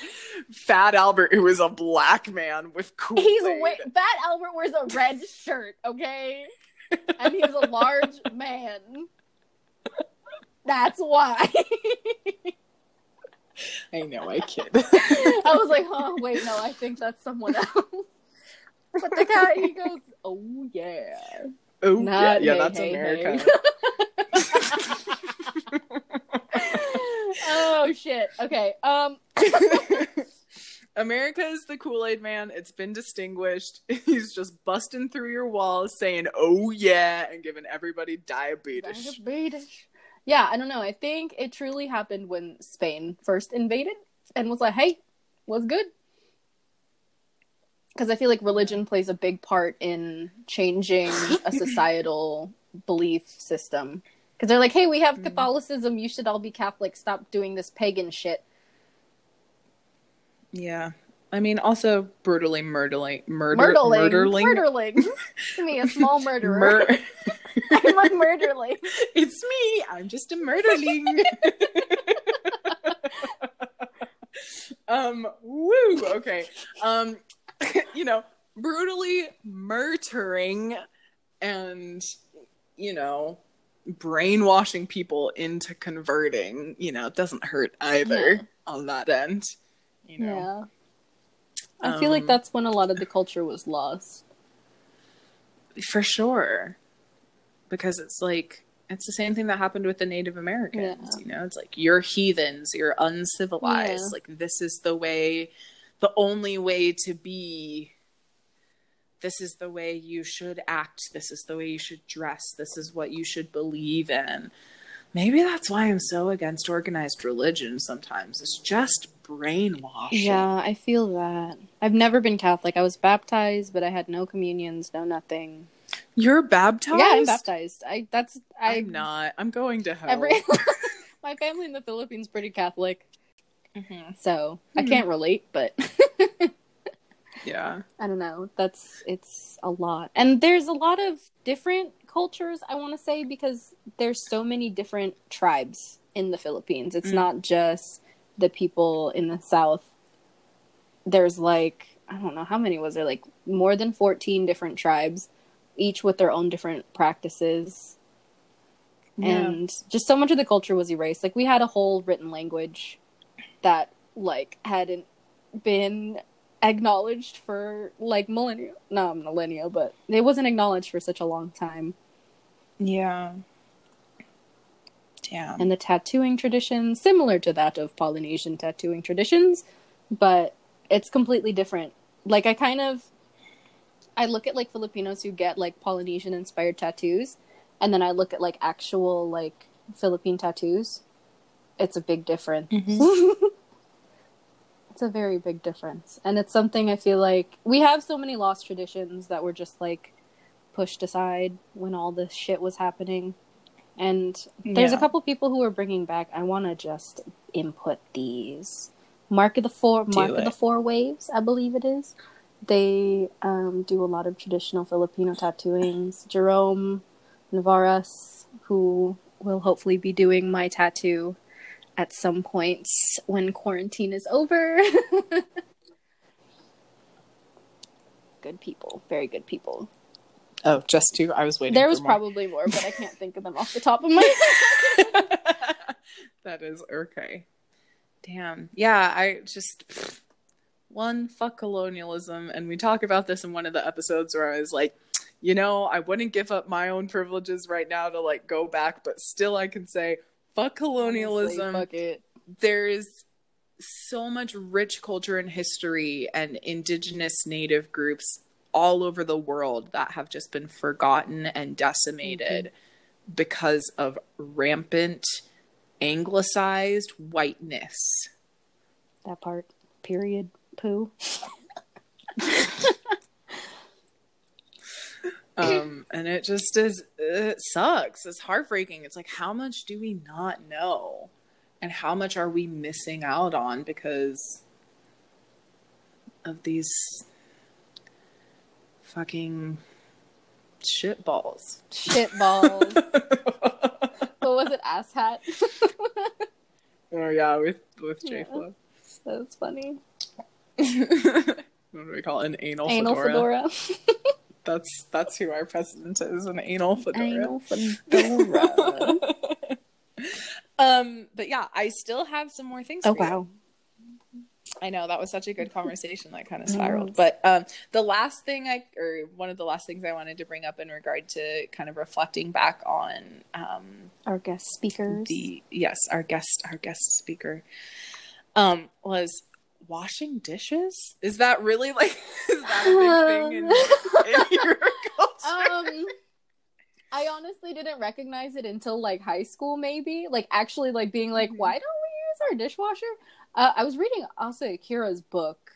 Fat Albert, who is a black man, with Aid. He's wa- Fat Albert wears a red shirt, okay, and he's a large man. That's why. [LAUGHS] I know, I kid. [LAUGHS] [LAUGHS] I was like, oh wait, no, I think that's someone else. [LAUGHS] But the guy, he goes, oh yeah, oh yeah, Not yeah, hey, that's hey, America. oh shit. Okay. Um. America is the Kool Aid man. It's been distinguished. He's just busting through your walls saying, oh yeah, and giving everybody diabetes. Diabetes. Yeah, I don't know. I think it truly happened when Spain first invaded and was like, "Hey, what's good?" Because I feel like religion plays a big part in changing a [LAUGHS] societal belief system because they're like, "Hey, we have Mhm. Catholicism. You should all be Catholic. Stop doing this pagan shit." Yeah. I mean, also brutally murdering, murder, Murderling, murderling, [LAUGHS] murderling. me, a small murderer. Mur- [LAUGHS] I'm a murderling. it's me. I'm just a murderling. [LAUGHS] um, woo. Okay. Um, you know, brutally murdering and you know, brainwashing people into converting. You know, it doesn't hurt either Yeah. on that end. You know. Yeah. I feel like Um, that's when a lot of the culture was lost. For sure. Because it's like it's the same thing that happened with the Native Americans, Yeah. you know? It's like you're heathens, you're uncivilized. Yeah. Like this is the way the only way to be this is the way you should act, this is the way you should dress, this is what you should believe in. Maybe that's why I'm so against organized religion sometimes. It's just brainwashing. Yeah, I feel that. I've never been Catholic. I was baptized, but I had no communions, no nothing. You're baptized? Yeah, I'm baptized. I that's I I'm not. I'm going to hell. every [LAUGHS] [LAUGHS] my family in the Philippines pretty Catholic, Mhm. so I Mhm. can't relate, but [LAUGHS] Yeah. I don't know. That's it's a lot. And there's a lot of different cultures, I want to say because there's so many different tribes in the Philippines. It's Mm. not just the people in the south. There's like I don't know how many was there like more than 14 different tribes each with their own different practices and just so much of the culture was erased. Like we had a whole written language that like hadn't been acknowledged for like millennia. No, millennia, but it wasn't acknowledged for such a long time. Yeah. Damn. And the tattooing tradition, similar to that of Polynesian tattooing traditions, but it's completely different. Like I kind of I look at like Filipinos who get like Polynesian inspired tattoos and then I look at like actual like Philippine tattoos. It's a big difference. Mm-hmm. [LAUGHS] it's a very big difference. And it's something I feel like we have so many lost traditions that were just like pushed aside when all this shit was happening. And there's Yeah. a couple people who are bringing back. I want to just input these. Mark of the four, Do Mark of the Four Waves, I believe it is. They um, do a lot of traditional Filipino tattooings. Jerome Noveras, who will hopefully be doing my tattoo at some point when quarantine is over. [LAUGHS] good people, very good people. Oh, just two. I was waiting. There for was more. probably more, but I can't think of them off the top of my head. [LAUGHS] [LAUGHS] that is okay. Damn. Yeah, I just one fuck colonialism, and we talk about this in one of the episodes where I was like, you know, I wouldn't give up my own privileges right now to like go back, but still, I can say fuck colonialism. Honestly, fuck it. there's so much rich culture and history and indigenous native groups all over the world that have just been forgotten and decimated because of rampant anglicized whiteness. That part. Period. Poo. [LAUGHS] Um, and it just is, it sucks. It's heartbreaking. It's like, how much do we not know? And how much are we missing out on because of these fucking shitballs? Shitballs. [LAUGHS] what was it? Ass hat. [LAUGHS] oh yeah, with with J Yeah. Flo. That's funny. what do we call it? An anal, Anal fedora? fedora. [LAUGHS] That's that's who our president is. An anal fedora. Anal fedora. um, but yeah, I still have some more things. oh for you. I know that was such a good [LAUGHS] conversation that kind of spiraled. But um, the last thing I, or one of the last things I wanted to bring up in regard to kind of reflecting back on um, Our guest speakers. the yes, our guest, our guest speaker, um, was washing dishes. Is that really like [LAUGHS] is that a big thing in, in your [LAUGHS] culture? um I honestly didn't recognize it until like high school maybe. Like actually like being like, Mhm. why don't we use our dishwasher? Uh, I was reading Asa Akira's book.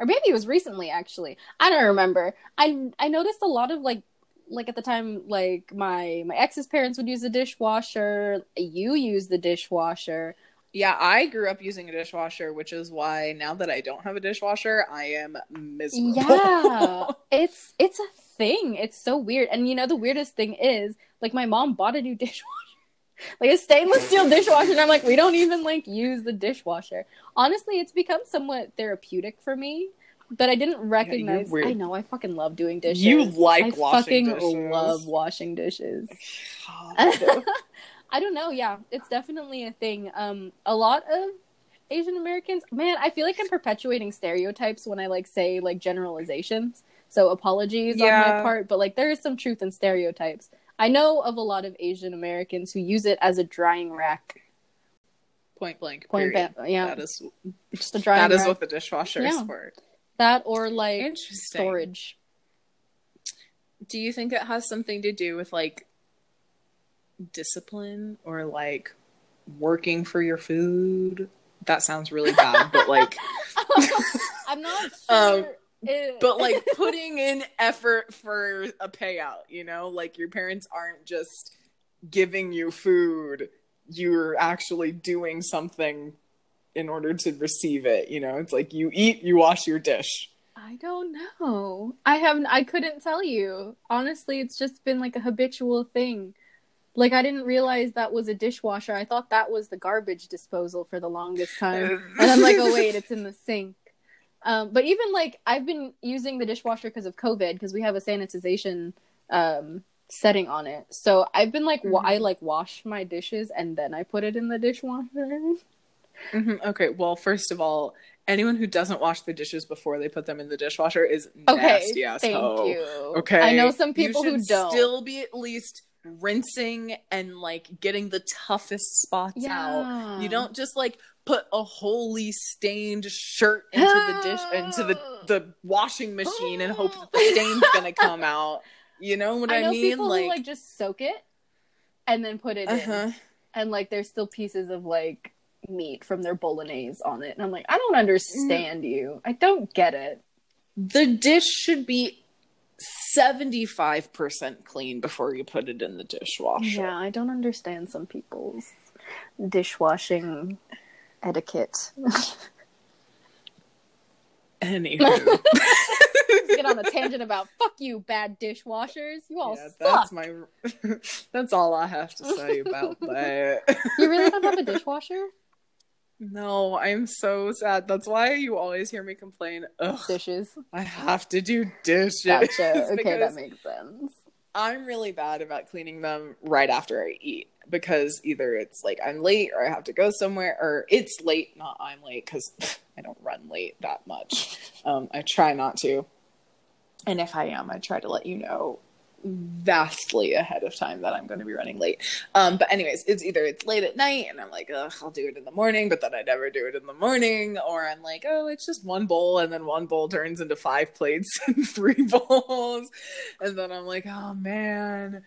Or maybe it was recently actually. I don't remember. I I noticed a lot of like like at the time like my my ex's parents would use the dishwasher you use the dishwasher Yeah, I grew up using a dishwasher, which is why now that I don't have a dishwasher, I am miserable. yeah [LAUGHS] it's it's a thing it's so weird and you know the weirdest thing is like my mom bought a new [LAUGHS] dishwasher like a stainless steel dishwasher and i'm like we don't even like use the dishwasher honestly it's become somewhat therapeutic for me but i didn't recognize weird. i know i fucking love doing dishes You like I washing fucking dishes. love washing dishes [LAUGHS] I don't know. Yeah, it's definitely a thing. Um, a lot of Asian Americans, man, I feel like I'm perpetuating stereotypes when I like say like generalizations. So apologies on my part, but like there is some truth in stereotypes. I know of a lot of Asian Americans who use it as a drying rack. Point blank. Point blank, yeah. That is Just a drying that is rack. what the dishwasher is for. that or like storage. Do you think it has something to do with like discipline or like working for your food? That sounds really bad, but like [LAUGHS] I'm not [LAUGHS] Um, sure. it- but like [LAUGHS] putting in effort for a payout, you know? Like your parents aren't just giving you food, you're actually doing something in order to receive it, you know? It's like you eat, you wash your dish. I don't know. I haven't. I couldn't tell you. Honestly, it's just been like a habitual thing. Like I didn't realize that was a dishwasher. I thought that was the garbage disposal for the longest time. [LAUGHS] And I'm like, oh wait, it's in the sink. Um, but even like I've been using the dishwasher because of COVID because we have a sanitization um, setting on it. So I've been like, wa- I Mhm. like wash my dishes and then I put it in the dishwasher. Mhm. Okay, well, first of all, anyone who doesn't wash the dishes before they put them in the dishwasher is Okay, nasty ass thank you. Okay, I know some people who don't. Still be at least rinsing and like getting the toughest spots out. You don't just like put a wholly stained shirt into the dish into the the washing machine and hope that the [GASPS] stain's gonna come out. You know what I, I know mean? people who like just soak it and then put it uh-huh. in, and like there's still pieces of like meat from their bolognese on it, and I'm like, I don't understand you. I don't get it. the dish should be 75% clean before you put it in the dishwasher. Yeah, I don't understand some people's dishwashing etiquette. Anywho. [LAUGHS] Get on a tangent about fuck you, bad dishwashers. You all yeah, suck. that's my [LAUGHS] that's all I have to say about [LAUGHS] that. You really don't have a dishwasher? No, I'm so sad. That's why you always hear me complain. Ugh, Dishes. I have to do dishes. Gotcha. [LAUGHS] Okay, that makes sense. I'm really bad about cleaning them right after I eat because either it's like I'm late or I have to go somewhere or it's late, not I'm late because [LAUGHS] I don't run late that much. Um, I try not to. And if I am, I try to let you know vastly ahead of time that I'm going to be running late. Um, but anyways, it's either it's late at night and I'm like, ugh, I'll do it in the morning, but then I never do it in the morning, or I'm like, oh, it's just one bowl, and then one bowl turns into five plates [LAUGHS] and three [LAUGHS] bowls, and then I'm like, oh man.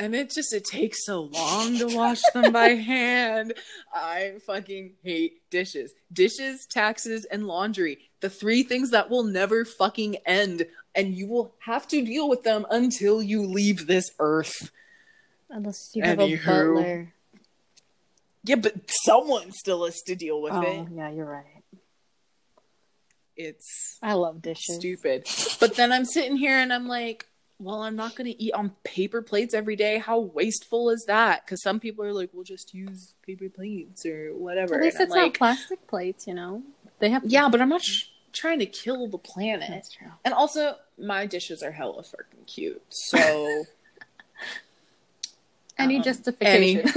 And it just it takes so long to wash them by [LAUGHS] hand. I fucking hate dishes. Dishes, taxes, and laundry. The three things that will never fucking end and you will have to deal with them until you leave this earth. Unless you have a butler. Yeah, but someone still has to deal with Oh, it. yeah, you're right. It's I love dishes. stupid. But then I'm sitting here and I'm like, well, I'm not going to eat on paper plates every day. How wasteful is that? Because some people are like, we'll just use paper plates or whatever. At least And it's not like, plastic plates, you know. They have yeah, but I'm not sh- trying to kill the planet. That's true. And also, my dishes are hella freaking cute. So, [LAUGHS] Any Um, justification? [LAUGHS]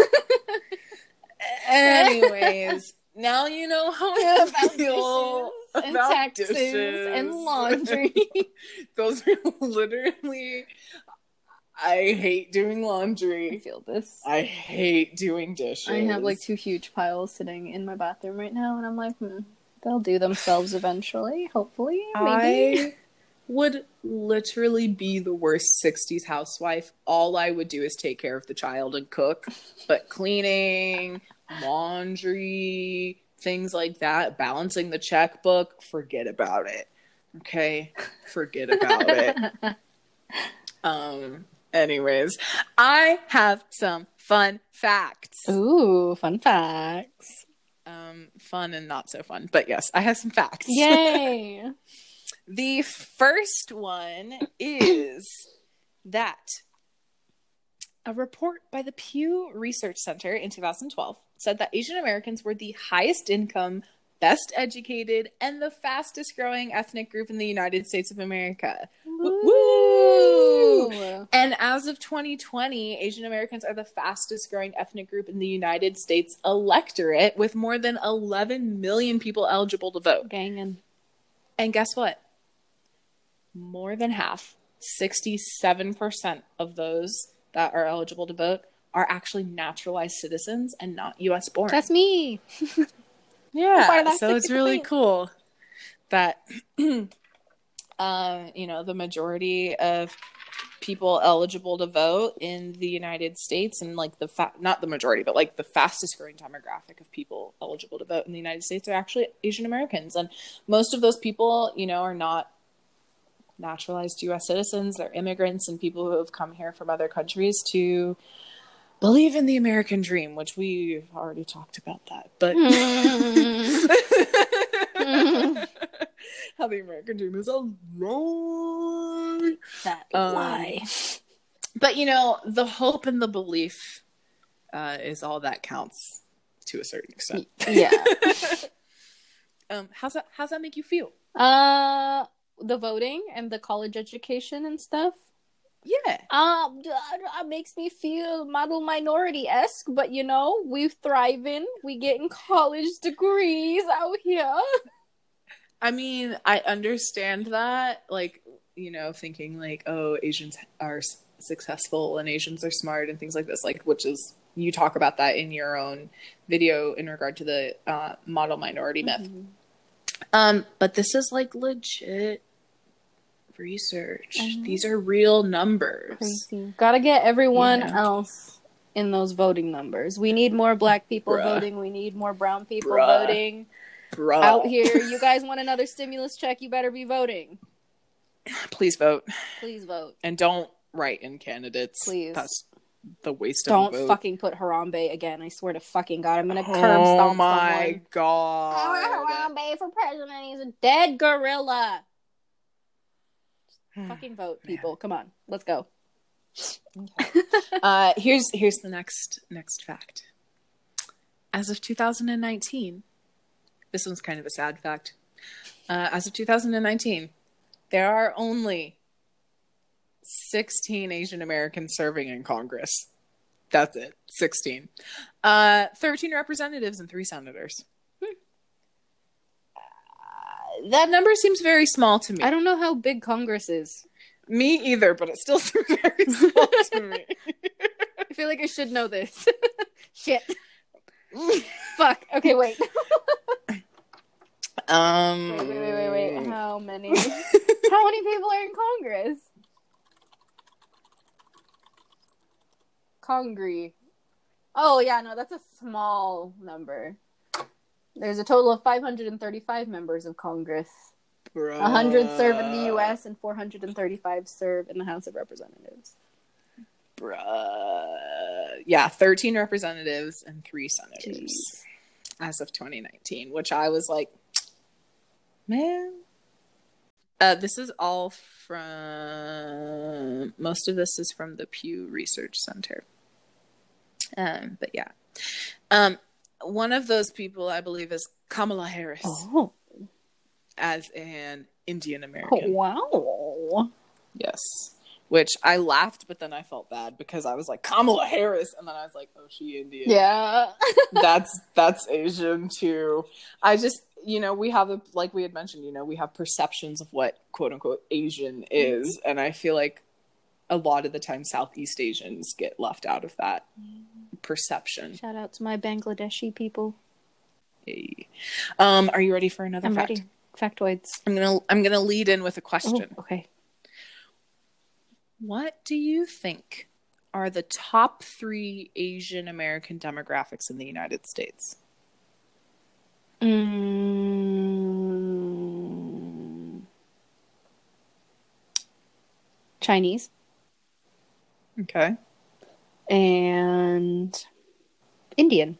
anyways, now you know how I about feel dishes and about taxes dishes. and laundry. [LAUGHS] Those are literally. I hate doing laundry. I feel this. I hate doing dishes. I have like two huge piles sitting in my bathroom right now, and I'm like, hmm, they'll do themselves eventually. Hopefully, maybe. I would literally be the worst 60s housewife. All I would do is take care of the child and cook. But cleaning, laundry, things like that, balancing the checkbook, forget about it. Okay? Forget about it. [LAUGHS] Um Anyways, I have some fun facts. Ooh, fun facts. Um, fun and not so fun, but yes, I have some facts. [LAUGHS] Yay. the first one is that a report by the Pew Research Center in 2012 said that Asian Americans were the highest income, best educated, and the fastest growing ethnic group in the United States of America. Woo! And as of 2020, Asian Americans are the fastest growing ethnic group in the United States electorate with more than 11 million people eligible to vote. Gangin'. And guess what? More than half, 67% of those that are eligible to vote are actually naturalized citizens and not US born. That's me. [LAUGHS] yeah. part of that So it's really cool that [CLEARS THROAT] um, you know, the majority of people eligible to vote in the United States and like the fa- not the majority, but like the fastest growing demographic of people eligible to vote in the United States are actually Asian Americans. And most of those people, you know, are not naturalized US citizens, they're immigrants and people who have come here from other countries to believe in the American dream, which we've already talked about that. But [LAUGHS] [LAUGHS] how the American dream is a lie. that Um, lie. But you know, the hope and the belief uh, is all that counts to a certain extent. Yeah. [LAUGHS] um, how's that? How's that make you feel? Uh, the voting and the college education and stuff. Yeah, Um, uh, makes me feel model minority esque, but you know, we thriving, we getting college degrees out here. [LAUGHS] I mean, I understand that. Like, you know, thinking like, oh, Asians are successful and Asians are smart and things like this. Like, which is you talk about that in your own video in regard to the uh, model minority myth. Mm-hmm. Um, but this is like legit research. I know. These are real numbers. Crazy. Gotta get everyone Yeah. else in those voting numbers. We need more black people Bruh. voting. We need more brown people Bruh. voting Bruh. out here. You guys want another stimulus check? You better be voting. Please vote Please vote. and don't write in candidates. Please. That's the waste of Don't of vote. fucking put Harambe again. I swear to fucking God, I'm gonna curb oh stomp my someone. I want god. Harambe for president. He's a dead gorilla. [SIGHS] Fucking vote, people. Come on, let's go. uh, here's here's the next next fact. As of 2019, this one's kind of a sad fact. Uh, as of 2019, there are only 16 Asian Americans serving in Congress. That's it, 16. Uh, 13 representatives and three senators. Hmm. Uh, that number seems very small to me. I don't know how big Congress is. Me either, but it still [LAUGHS] seems very small to me. [LAUGHS] I feel like I should know this. [LAUGHS] Shit. Fuck. Okay, wait. Um, Wait, wait, wait, wait, wait. How many? [LAUGHS] How many people are in Congress? Congre. Oh yeah, no, that's a small number. There's a total of 535 members of Congress. 100 serve in the U.S. and 435 serve in the House of Representatives. Bruh. Yeah, 13 representatives and three senators as of 2019, which I was like, man. Uh, this is all from, most of this is from the Pew Research Center. Um, but yeah. Um, one of those people, I believe, is Kamala Harris Oh, as an Indian American. wow. Yes. Which I laughed, but then I felt bad because I was like Kamala Harris, and then I was like, "Oh, she Indian? Yeah. [LAUGHS] that's that's Asian too." I just, you know, we have a like we had mentioned, you know, we have perceptions of what quote unquote Asian is, and I feel like a lot of the time Southeast Asians get left out of that perception. Shout out to my Bangladeshi people. Hey. Um, are you ready for another I'm fact? ready. Factoids. I'm gonna I'm gonna lead in with a question. Oh, okay. What do you think are the top three Asian American demographics in the United States? Mm. Chinese. Okay. and Indian.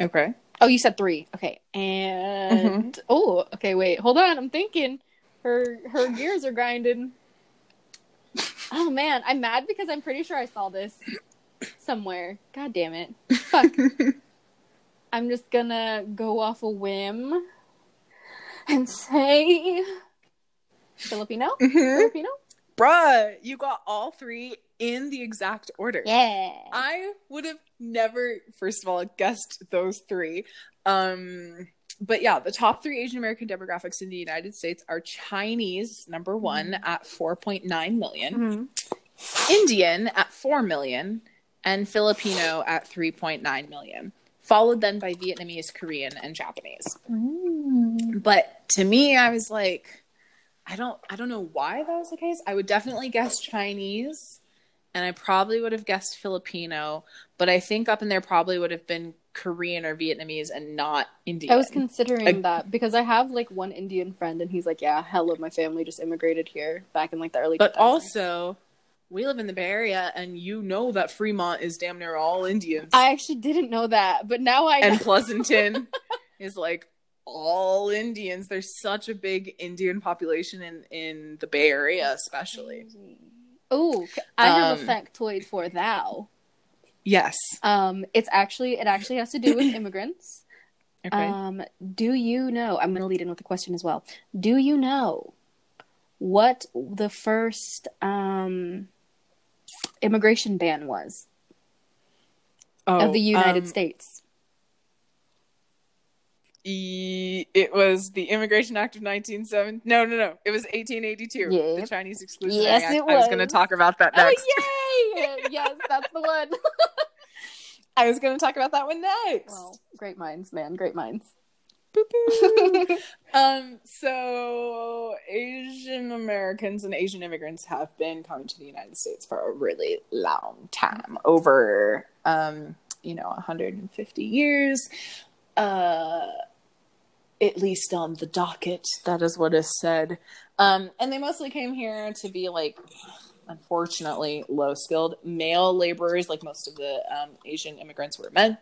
Okay. Oh, you said three. Okay. And oh, okay, wait, hold on. I'm thinking. Her her gears are grinding. Oh man, I'm mad because I'm pretty sure I saw this somewhere. God damn it. Fuck. [LAUGHS] I'm just gonna go off a whim and say Filipino? Mhm. Filipino? Bruh, you got all three in the exact order. Yeah. I would have never, first of all, guessed those three. Um, but yeah, the top three Asian American demographics in the United States are Chinese, number one, at 4.9 million, Mhm. Indian at 4 million, and Filipino at 3.9 million, followed then by Vietnamese, Korean, and Japanese. Mm. But to me, I was like, I don't I don't know why that was the case. I would definitely guess Chinese and I probably would have guessed Filipino, but I think up in there probably would have been Korean or Vietnamese and not Indian. I was considering I- that because I have like one Indian friend and he's like, yeah, hell of my family just immigrated here back in like the early but 2000s. also we live in the Bay Area and you know that Fremont is damn near all Indians. I actually didn't know that, but now I and Pleasanton [LAUGHS] is like all Indians. There's such a big Indian population in in the Bay Area especially. Oh, I have a Um, factoid for thou. Yes. Um, it's actually it actually has to do with [COUGHS] immigrants. Okay. Um, do you know? I'm going to lead in with a question as well. Do you know what the first um immigration ban was of the United um, States? E- it was the Immigration Act of 1970. No, no, no. It was 1882. The Yep. Chinese Exclusionary Yes, Act. it I was going to talk about that next. Oh yay! [LAUGHS] yes, that's the one. I was going to talk about that one next. well, great minds, man, great minds. [LAUGHS] Um, so Asian Americans and Asian immigrants have been coming to the United States for a really long time, over um, you know, 150 years. Uh at least on the docket, that is what is said. Um, and they mostly came here to be like unfortunately low skilled male laborers, like most of the um, Asian immigrants were men.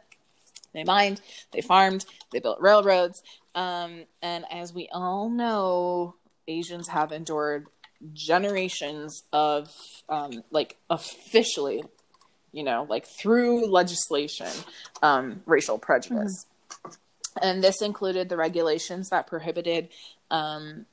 They mined, they farmed, they built railroads. Um, and as we all know, Asians have endured generations of, um, like, officially, you know, like through legislation, um, racial prejudice. And this included the regulations that prohibited um,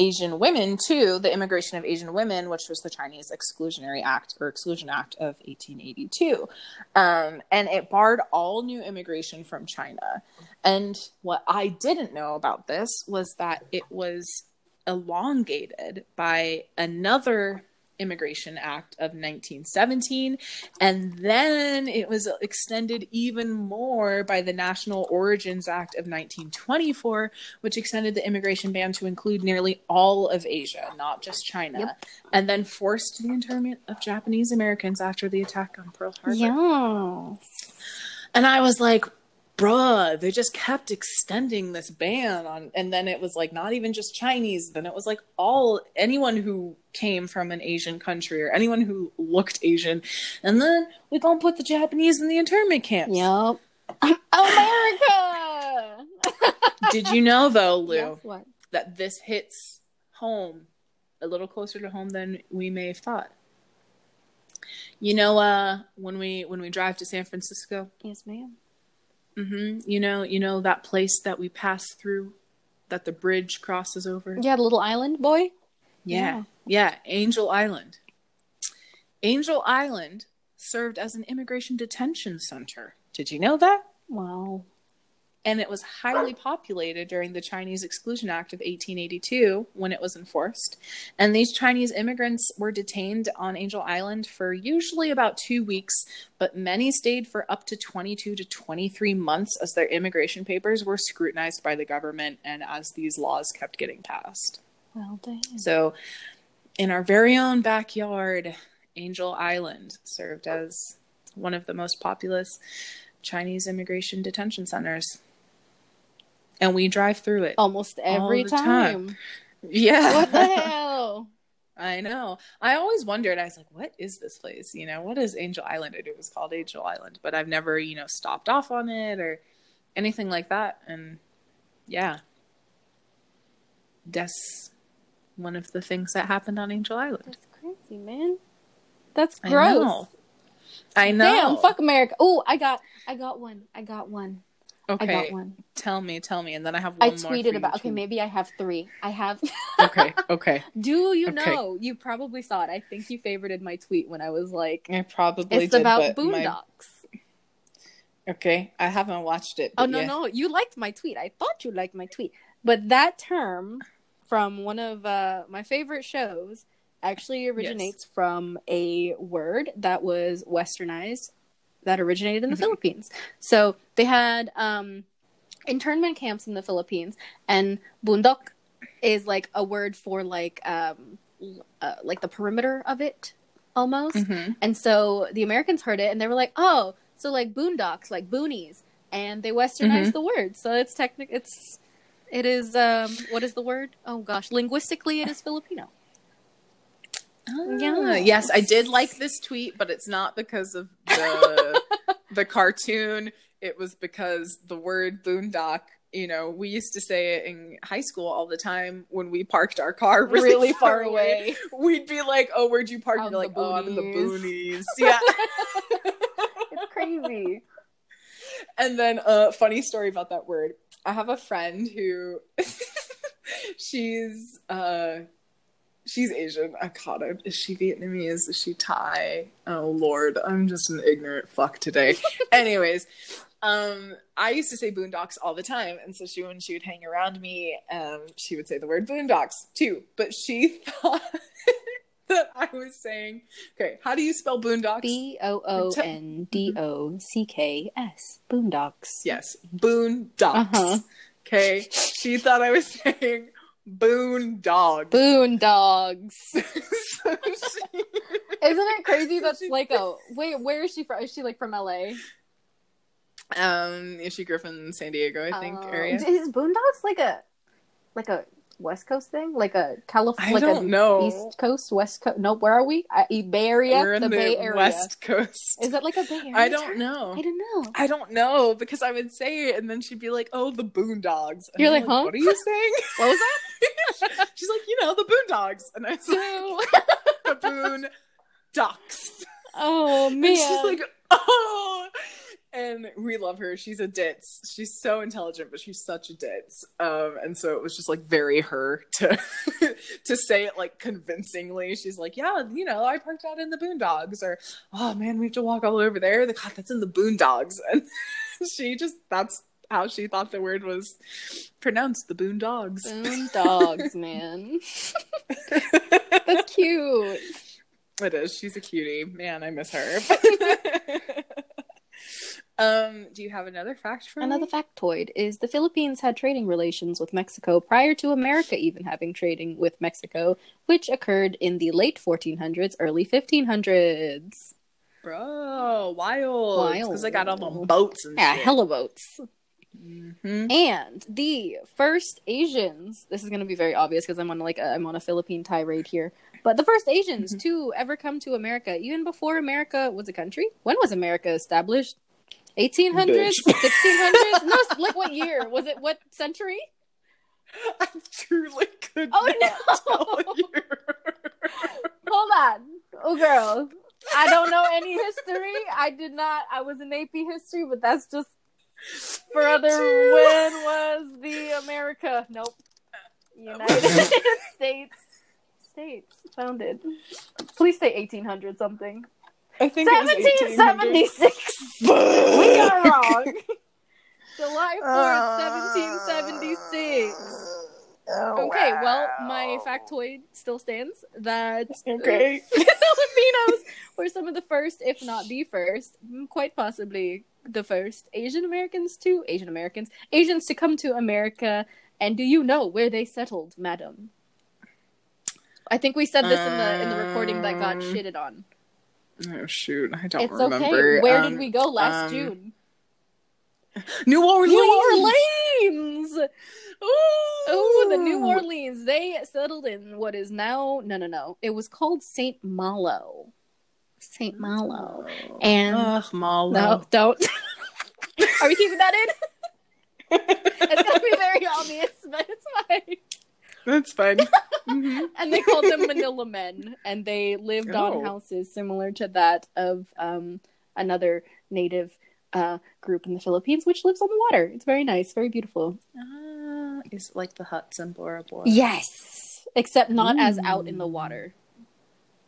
Asian women too, the immigration of Asian women, which was the Chinese Exclusionary Act or Exclusion Act of 1882. Um, and it barred all new immigration from China. And what I didn't know about this was that it was elongated by another Immigration Act of 1917. And then it was extended even more by the National Origins Act of 1924, which extended the immigration ban to include nearly all of Asia, not just China. Yep. And then forced the internment of Japanese Americans after the attack on Pearl Harbor. Yes. And I was like, bruh, they just kept extending this ban on and then it was like not even just Chinese, then it was like all anyone who came from an Asian country or anyone who looked Asian. And then we gonna put the Japanese in the internment camps. Yep. [LAUGHS] America. [LAUGHS] Did you know though, Lou, Yes, that this hits home a little closer to home than we may have thought? You know, uh, when we when we drive to San Francisco, Yes, ma'am. Hmm You know, you know that place that we pass through, that the bridge crosses over. Yeah, the little island boy. yeah, yeah. Angel Island. Angel Island served as an immigration detention center. Did you know that? Wow. And it was highly populated during the Chinese Exclusion Act of 1882 when it was enforced. And these Chinese immigrants were detained on Angel Island for usually about two weeks, but many stayed for up to 22 to 23 months as their immigration papers were scrutinized by the government and as these laws kept getting passed. Well, damn. So, in our very own backyard, Angel Island served as one of the most populous Chinese immigration detention centers. And we drive through it. Almost every time. time. Yeah. What the [LAUGHS] hell? I know. I always wondered. I was like, "What is this place? You know, what is Angel Island?" It was called Angel Island, but I've never, you know, stopped off on it or anything like that. And yeah, that's one of the things that happened on Angel Island. That's crazy, man. That's I gross. know. I know. Damn, fuck America. Oh, I got, I got one. I got one. Okay, I got one. tell me, tell me, and then I have one I tweeted about. Okay, to- maybe I have three. I have. [LAUGHS] Okay, okay. Do you Okay. know? You probably saw it. I think you favorited my tweet when I was like, I probably "It's did, about but my- boondocks." Okay, I haven't watched it. Oh no, yeah. no, you liked my tweet. I thought you liked my tweet, but that term from one of uh, my favorite shows actually originates from a word that was westernized that originated in the Mhm. Philippines. So they had um, internment camps in the Philippines, and bundok is like a word for like um, uh, like the perimeter of it almost. Mhm. And so the Americans heard it and they were like, "Oh, so like boondocks, like boonies," and they westernized Mhm. the word. So it's technic. It's it is um what is the word? Oh gosh, linguistically it is Filipino. Ah, yes, I did like this tweet, but it's not because of the [LAUGHS] the cartoon. It was because the word boondock. You know, we used to say it in high school all the time when we parked our car really, Really far, far away. We'd be like, "Oh, where'd you park?" Out You're like, the "Oh, I'm in the boonies." boonies." [LAUGHS] Yeah. It's crazy. And then a uh, funny story about that word. I have a friend who [LAUGHS] she's uh she's Asian. I caught it. Is she Vietnamese? Is she Thai? Oh lord, I'm just an ignorant fuck today. [LAUGHS] Anyways, um I used to say boondocks all the time, and so she when she would hang around me, um, she would say the word boondocks too. But she [LAUGHS] thought that I was saying, okay, how do you spell boondocks? B O O N D O C K S. Boondocks. Yes, boondocks. Uh-huh. Okay, she thought I was [LAUGHS] saying boondogs. Boondogs. So [LAUGHS] she- Isn't it crazy? So That's she- like a wait. Where is she from? Is she like from LA? um, is she Griffin, San Diego? I think Oh. area. Is Boondocks like a like a West Coast thing? Like a California? I like don't a know. East Coast, West Coast. No, where are we? Uh, Bay Area. We're in the, the, Bay Area. West Coast. Is that like a Bay Area? I don't term? know. I don't know. I don't know because I would say it and then she'd be like, "Oh, the Boondogs." And You're I'm like, huh? "What are you saying?" [LAUGHS] What was that? [LAUGHS] She's like, "You know, the Boondogs," and I was like. [LAUGHS] "The Boondocks." oh man. And she's like, oh. And we love her. She's a ditz. She's so intelligent, but she's such a ditz. Um, and so it was just like very her to [LAUGHS] to say it like convincingly. She's like, yeah, you know, I parked out in the boondogs, or oh man, we have to walk all over there. The God, that's in the boondogs. [LAUGHS] And she just that's how she thought the word was pronounced, the boondogs. Boondogs, [LAUGHS] man. That's cute. It is. She's a cutie. Man, I miss her. Um, do you have another fact for me? Another me? factoid is the Philippines had trading relations with Mexico prior to America even having trading with Mexico, which occurred in the late 1400s, early 1500s. Bro, wild. Because I got all the boats and Yeah, shit. hella boats. Mhm. And the first Asians, this is going to be very obvious because I'm on like a, I'm on a Philippine tirade here, but the first Asians Mhm. to ever come to America, even before America was a country. When was America established? 1800s, Bitch. [LAUGHS] 1600s? No, like what year? Was it what century? [LAUGHS] I truly could Oh, not no. [LAUGHS] Hold on. Oh, girl. I don't know any history. I did not. I was in AP history, but that's just for Me other. too. When was the America? Nope. United States. States founded. Please say 1800 something. I think 1776. 1800. we are wrong. [LAUGHS] July 4th, Uh, 1776. Okay, well, my factoid still stands that [LAUGHS] Okay. Filipinos were some of the first, if not the first, mm, quite possibly the first Asian Americans to Asian Americans, Asians to come to America. And do you know where they settled, madam? I think we said this in the in the recording that got Um, shitted on. Oh shoot, I don't It's remember. okay. Where Um, did we go last um, June? New Orleans. New Orleans. Oh, the New Orleans. They settled in what is now no, no, no. It was called Saint Malo. Saint Malo. And Ugh, Malo. no, don't. [LAUGHS] Are we keeping that in? [LAUGHS] it's gonna be very obvious, but it's fine. That's fine. [LAUGHS] Mhm. And they called them Manila men, and they lived Oh. on houses similar to that of um, another native uh, group in the Philippines, which lives on the water. It's very nice, very beautiful. Ah, is like the huts in Bora Bora? Yes, except not as out in the Ooh. water.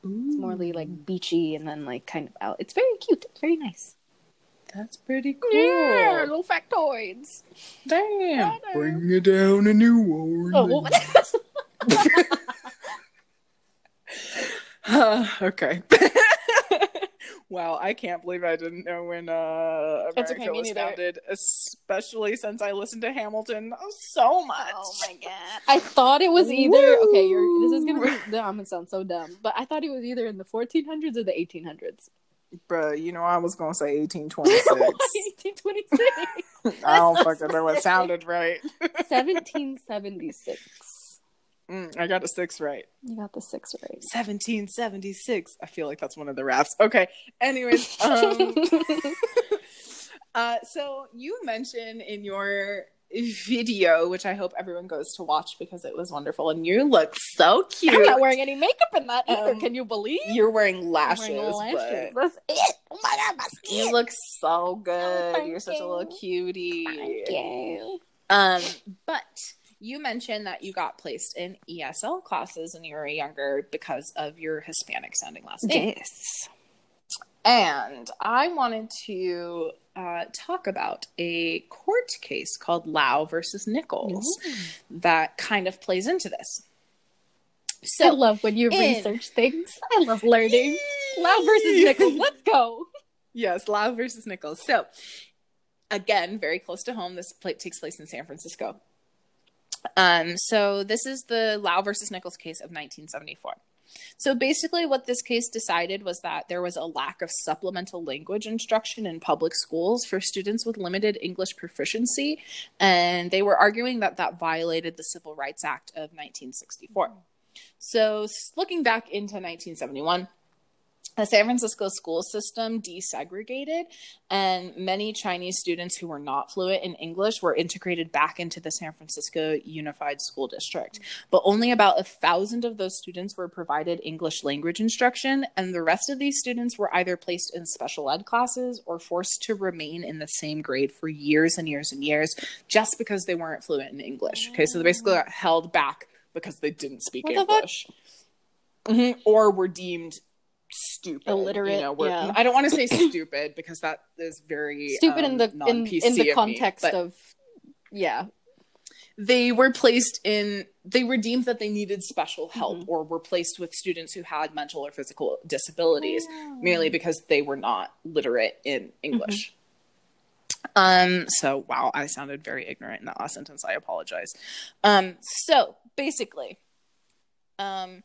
It's more like beachy and then like kind of out. It's very cute. It's very nice. That's pretty cool. Yeah, little factoids. Damn. Bring it down a New Orleans. Oh, what? [LAUGHS] [LAUGHS] okay. [LAUGHS] wow, I can't believe I didn't know when uh, America That's okay, was founded, especially since I listened to Hamilton so much. Oh my god! I thought it was either okay. You're this is gonna be. I'm gonna sound so dumb, but I thought it was either in the 1400s or the 1800s. Bruh, you know I was gonna say [LAUGHS] 1826. 1826. [LAUGHS] I don't fucking know what sounded right. 1776. Mm, I got a six right. You got the six right. 1776. I feel like that's one of the raps. Okay. Anyways, um, [LAUGHS] uh, so you mentioned in your video, which I hope everyone goes to watch because it was wonderful, and you look so cute. I'm not wearing any makeup in that either. Um, Can you believe? You're wearing lashes, wearing lashes. but That's it. Oh my god, my skin. you look so good. thank You're such a little cutie. Thank you. Um, but you mentioned that you got placed in ESL classes when you were younger because of your Hispanic sounding last name. Yes. And I wanted to uh, talk about a court case called Lau versus Nichols that kind of plays into this. I love when you in- research things. I love learning. Lau versus Nichols. Let's go. yes, Lau versus Nichols. So, again, very close to home. This takes place in San Francisco. Um, so this is the Lau versus Nichols case of 1974. So basically, what this case decided was that there was a lack of supplemental language instruction in public schools for students with limited English proficiency, and they were arguing that that violated the Civil Rights Act of 1964. So, looking back into 1971, the San Francisco school system desegregated, and many Chinese students who were not fluent in English were integrated back into the San Francisco Unified School District. But only about a thousand of those students were provided English language instruction, and the rest of these students were either placed in special ed classes or forced to remain in the same grade for years and years and years just because they weren't fluent in English. Okay, so they basically got held back because they didn't speak What? English. Mhm, Or were deemed stupid, Illiterate, You know, we're- yeah. I don't want to say stupid because that is very Stupid in um, the in, in the of me, context of yeah. they were placed in. They were deemed that they needed special help, Mhm. or were placed with students who had mental or physical disabilities merely because they were not literate in English. Um, so wow, I sounded very ignorant in that last sentence. I apologize. Um, so basically, um,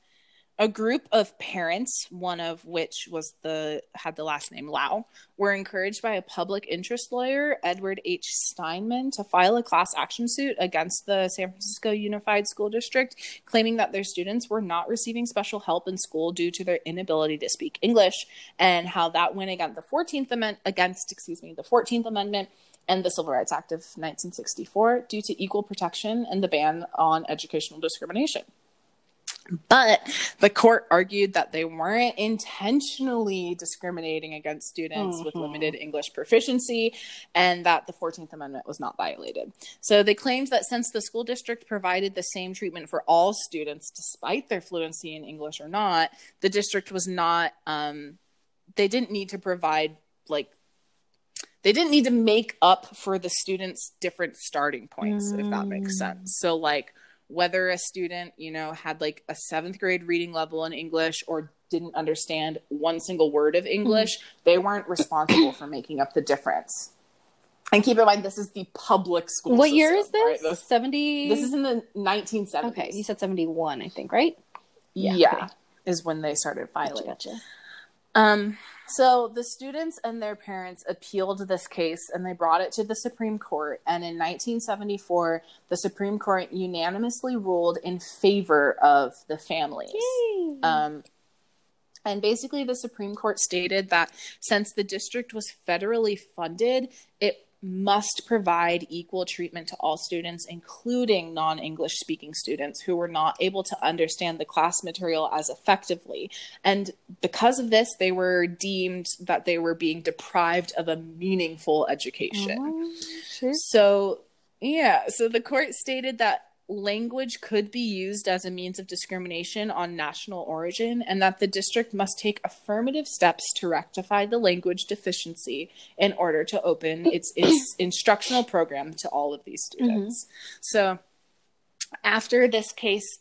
a group of parents, one of which was the had the last name Lau, were encouraged by a public interest lawyer, Edward H. Steinman, to file a class action suit against the San Francisco Unified School District, claiming that their students were not receiving special help in school due to their inability to speak English, and how that went against the Fourteenth Amendment against, excuse me, the Fourteenth Amendment and the Civil Rights Act of 1964 due to equal protection and the ban on educational discrimination. But the court argued that they weren't intentionally discriminating against students with Mhm. limited English proficiency and that the 14th Amendment was not violated. So they claimed that since the school district provided the same treatment for all students, despite their fluency in English or not, the district was not, um, they didn't need to provide like they didn't need to make up for the students' different starting points, if that makes Mm. sense. So, like, whether a student, you know, had like a seventh grade reading level in English or didn't understand one single word of English, they weren't responsible for making up the difference. And keep in mind, this is the public school. What year is system, right? this? Seventy. This is in the 1970s. okay. You said seventy-one, I think, right? yeah, yeah, okay. is when they started Gotcha, filing. gotcha. Um, So the students and their parents appealed this case and they brought it to the Supreme Court. And in 1974, the Supreme Court unanimously ruled in favor of the families. Um, and basically, the Supreme Court stated that since the district was federally funded, it must provide equal treatment to all students, including non English speaking students who were not able to understand the class material as effectively. And because of this, they were deemed that they were being deprived of a meaningful education. Oh, So, yeah, so the court stated that language could be used as a means of discrimination on national origin and that the district must take affirmative steps to rectify the language deficiency in order to open its, its [COUGHS] instructional program to all of these students. So, after this case,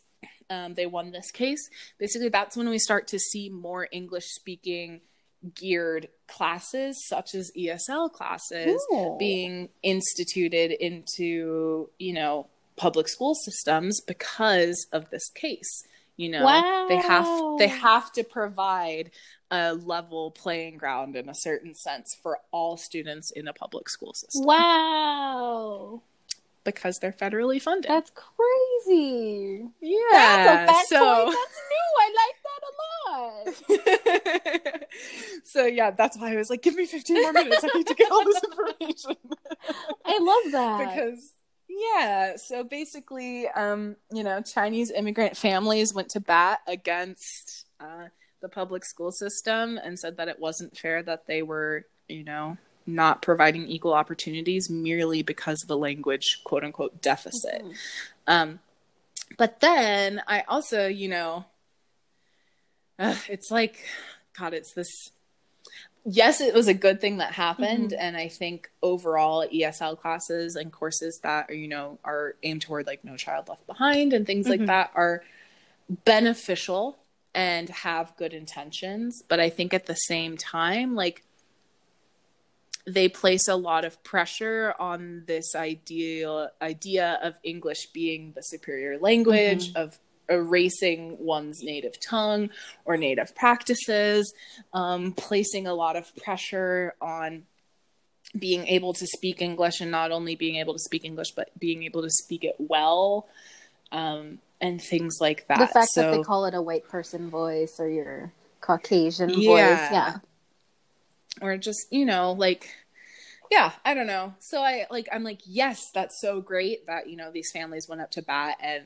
um, they won this case. Basically, that's when we start to see more English speaking geared classes, such as ESL classes, Cool. being instituted into, you know, public school systems because of this case. You know, they have they have to provide a level playing ground in a certain sense for all students in a public school system Wow. because they're federally funded. That's crazy. yeah. That's a so. That's new. I like that a lot. [LAUGHS] so yeah, that's why I was like, give me 15 more minutes. I need to get all this [LAUGHS] information. I love that. [LAUGHS] because yeah, so basically, um, you know, Chinese immigrant families went to bat against uh, the public school system and said that it wasn't fair that they were, you know, not providing equal opportunities merely because of a language quote unquote deficit. Mhm. Um, but then I also, you know, uh, it's like, God, it's this. Yes, it was a good thing that happened, and I think overall ESL classes and courses that are, you know, are aimed toward like No Child Left Behind and things like Mhm. that are beneficial and have good intentions. But I think at the same time, like they place a lot of pressure on this ideal idea of English being the superior language of erasing one's native tongue or native practices, um, placing a lot of pressure on being able to speak English and not only being able to speak English but being able to speak it well, um, and things like that. the fact so, that they call it a white person voice or your Caucasian voice. Yeah. Yeah. or just you know like yeah i don't know so i like i'm like yes that's so great that you know these families went up to bat and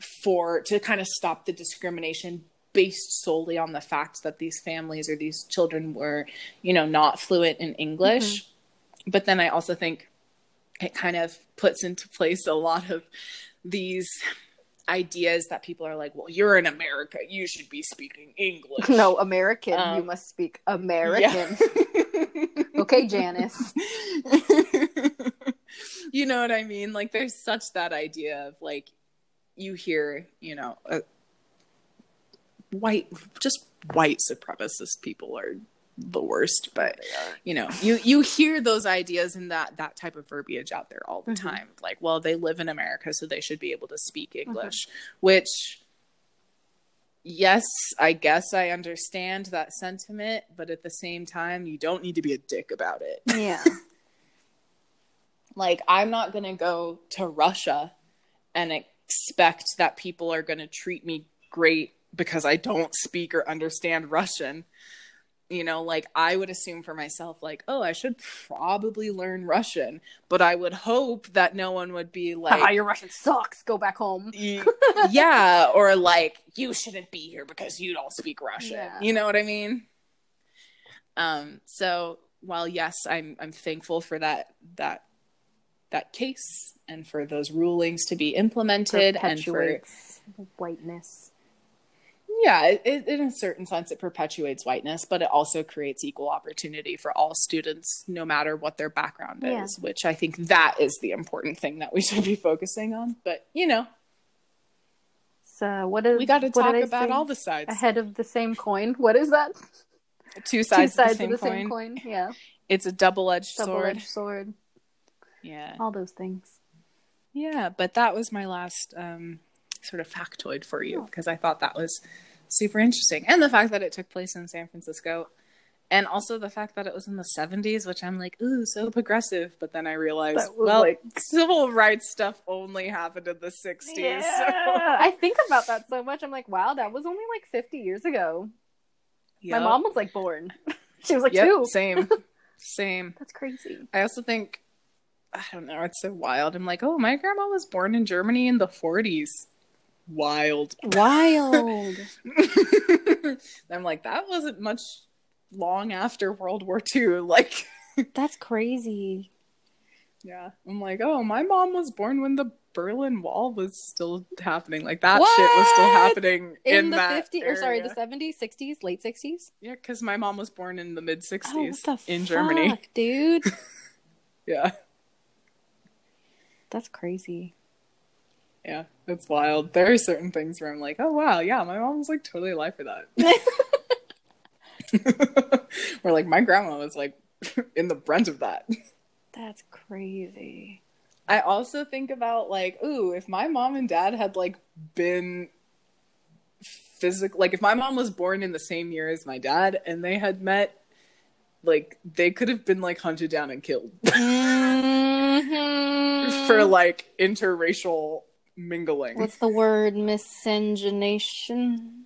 for to kind of stop the discrimination based solely on the fact that these families or these children were you know not fluent in english but then i also think it kind of puts into place a lot of these ideas that people are like well you're in america you should be speaking english No, American. you Um, must speak American. Yeah. [LAUGHS] okay, Janice. [LAUGHS] you know what I mean? Like, there's such that idea of like, you hear, you know, uh, white, just white supremacist people are the worst, but you know, you you hear those ideas and that that type of verbiage out there all the Mhm. time. Like, well, they live in America, so they should be able to speak English, which. Yes, I guess I understand that sentiment, but at the same time, you don't need to be a dick about it. Yeah. [LAUGHS] Like, I'm not going to go to Russia and expect that people are going to treat me great because I don't speak or understand Russian. You know, like, I would assume for myself, like, oh, I should probably learn Russian, but I would hope that no one would be like, your Russian sucks. Go back home. [LAUGHS] yeah, or like, you shouldn't be here because you don't speak Russian. Yeah. You know what I mean? Um, so while yes, I'm I'm thankful for that that that case and for those rulings to be implemented and for whiteness. yeah it, it, in a certain sense it perpetuates whiteness but it also creates equal opportunity for all students no matter what their background Yeah. is which i think that is the important thing that we [LAUGHS] should be focusing on but you know So what is we got to talk about all the sides Ahead of the same coin. What is that? two sides, Two sides of the same, coin. coin. Yeah. it's a double-edged Double sword edged sword. Yeah All those things. Yeah, but that was my last um, sort of factoid for you because I thought that was super interesting. And the fact that it took place in San Francisco and also the fact that it was in the 70s which i'm like ooh so progressive but then i realized well like- civil rights stuff only happened in the 60s Yeah. so I think about that so much. I'm like, wow, that was only like 50 years ago. My mom was like born. [LAUGHS] she was like Yep, two. same [LAUGHS] same That's crazy. i also think i don't know it's so wild i'm like oh my grandma was born in germany in the 40s wild Wild. [LAUGHS] i'm like that wasn't much long after world war ii like [LAUGHS] That's crazy. Yeah. I'm like, oh, my mom was born when the Berlin Wall was still happening. Like that shit was still happening in, In, the that 50s, or sorry, the 70s, 60s, late 60s? Yeah, because my mom was born in the mid Oh, 60s what the in Germany. dude. [LAUGHS] Yeah. That's crazy. Yeah. It's wild. There are certain things where I'm like, oh, wow. Yeah, my mom was like totally alive for that. [LAUGHS] where like my grandma was like [LAUGHS] in the brunt of that. That's crazy. I also think about like, ooh, if my mom and dad had like been physical, like if my mom was born in the same year as my dad and they had met, like they could have been like hunted down and killed [LAUGHS] Mhm. for like interracial mingling. What's the word? Miscegenation?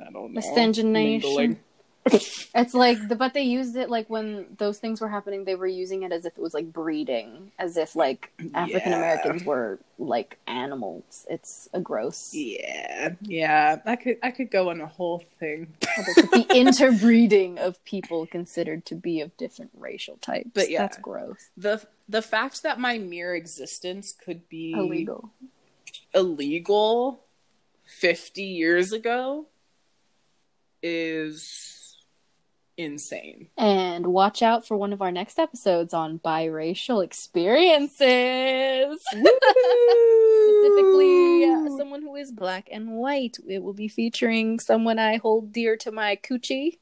I don't know. miscegenation? Mingling. It's like, the, but they used it like when those things were happening, they were using it as if it was like breeding, as if like African Americans were like animals. It's a gross. Yeah, yeah. I could I could go on a whole thing. the [LAUGHS] interbreeding of people considered to be of different racial types. But yeah. That's gross. the The fact that my mere existence could be Illegal. illegal 50 years ago is insane. And watch out for one of our next episodes on biracial experiences. [LAUGHS] Specifically, uh, someone who is black and white. It will be featuring someone I hold dear to my coochie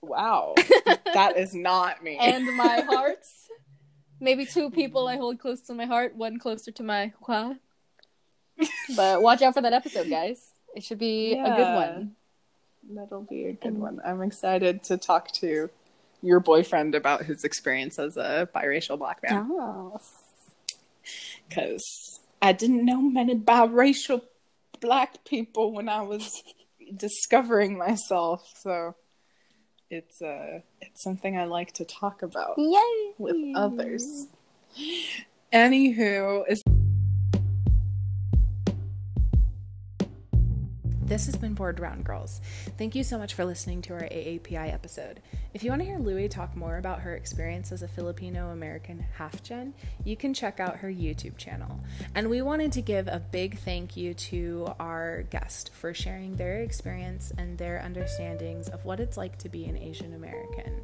Wow. [LAUGHS] that is not me. and my [LAUGHS] heart. Maybe two people I hold close to my heart, one closer to my hua. But watch out for that episode, guys. It should be a good one. That'll be a good one. I'm excited to talk to your boyfriend about his experience as a biracial black man Yes. because I didn't know many biracial black people when I was discovering myself. So it's uh it's something I like to talk about Yay! with others. Anywho, is This has been Bored Brown Girls. Thank you so much for listening to our AAPI episode. If you want to hear Louie talk more about her experience as a Filipino American half gen, you can check out her YouTube channel. And we wanted to give a big thank you to our guest for sharing their experience and their understandings of what it's like to be an Asian American.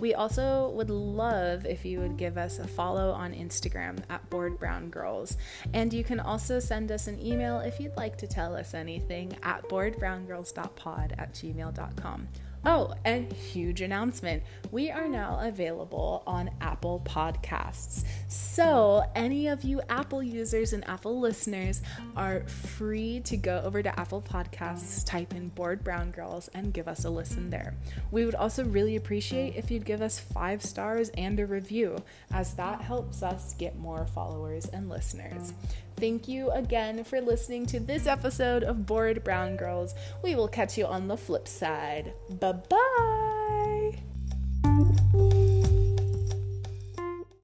We also would love if you would give us a follow on Instagram at Bored Brown Girls. And you can also send us an email if you'd like to tell us anything at boredbrowngirls.pod at gmail.com. Oh, and huge announcement. We are now available on Apple Podcasts. So, any of you Apple users and Apple listeners are free to go over to Apple Podcasts, type in Bored Brown Girls, and give us a listen there. We would also really appreciate if you'd give us five stars and a review, as that helps us get more followers and listeners. Thank you again for listening to this episode of Bored Brown Girls. We will catch you on the flip side. Bye bye.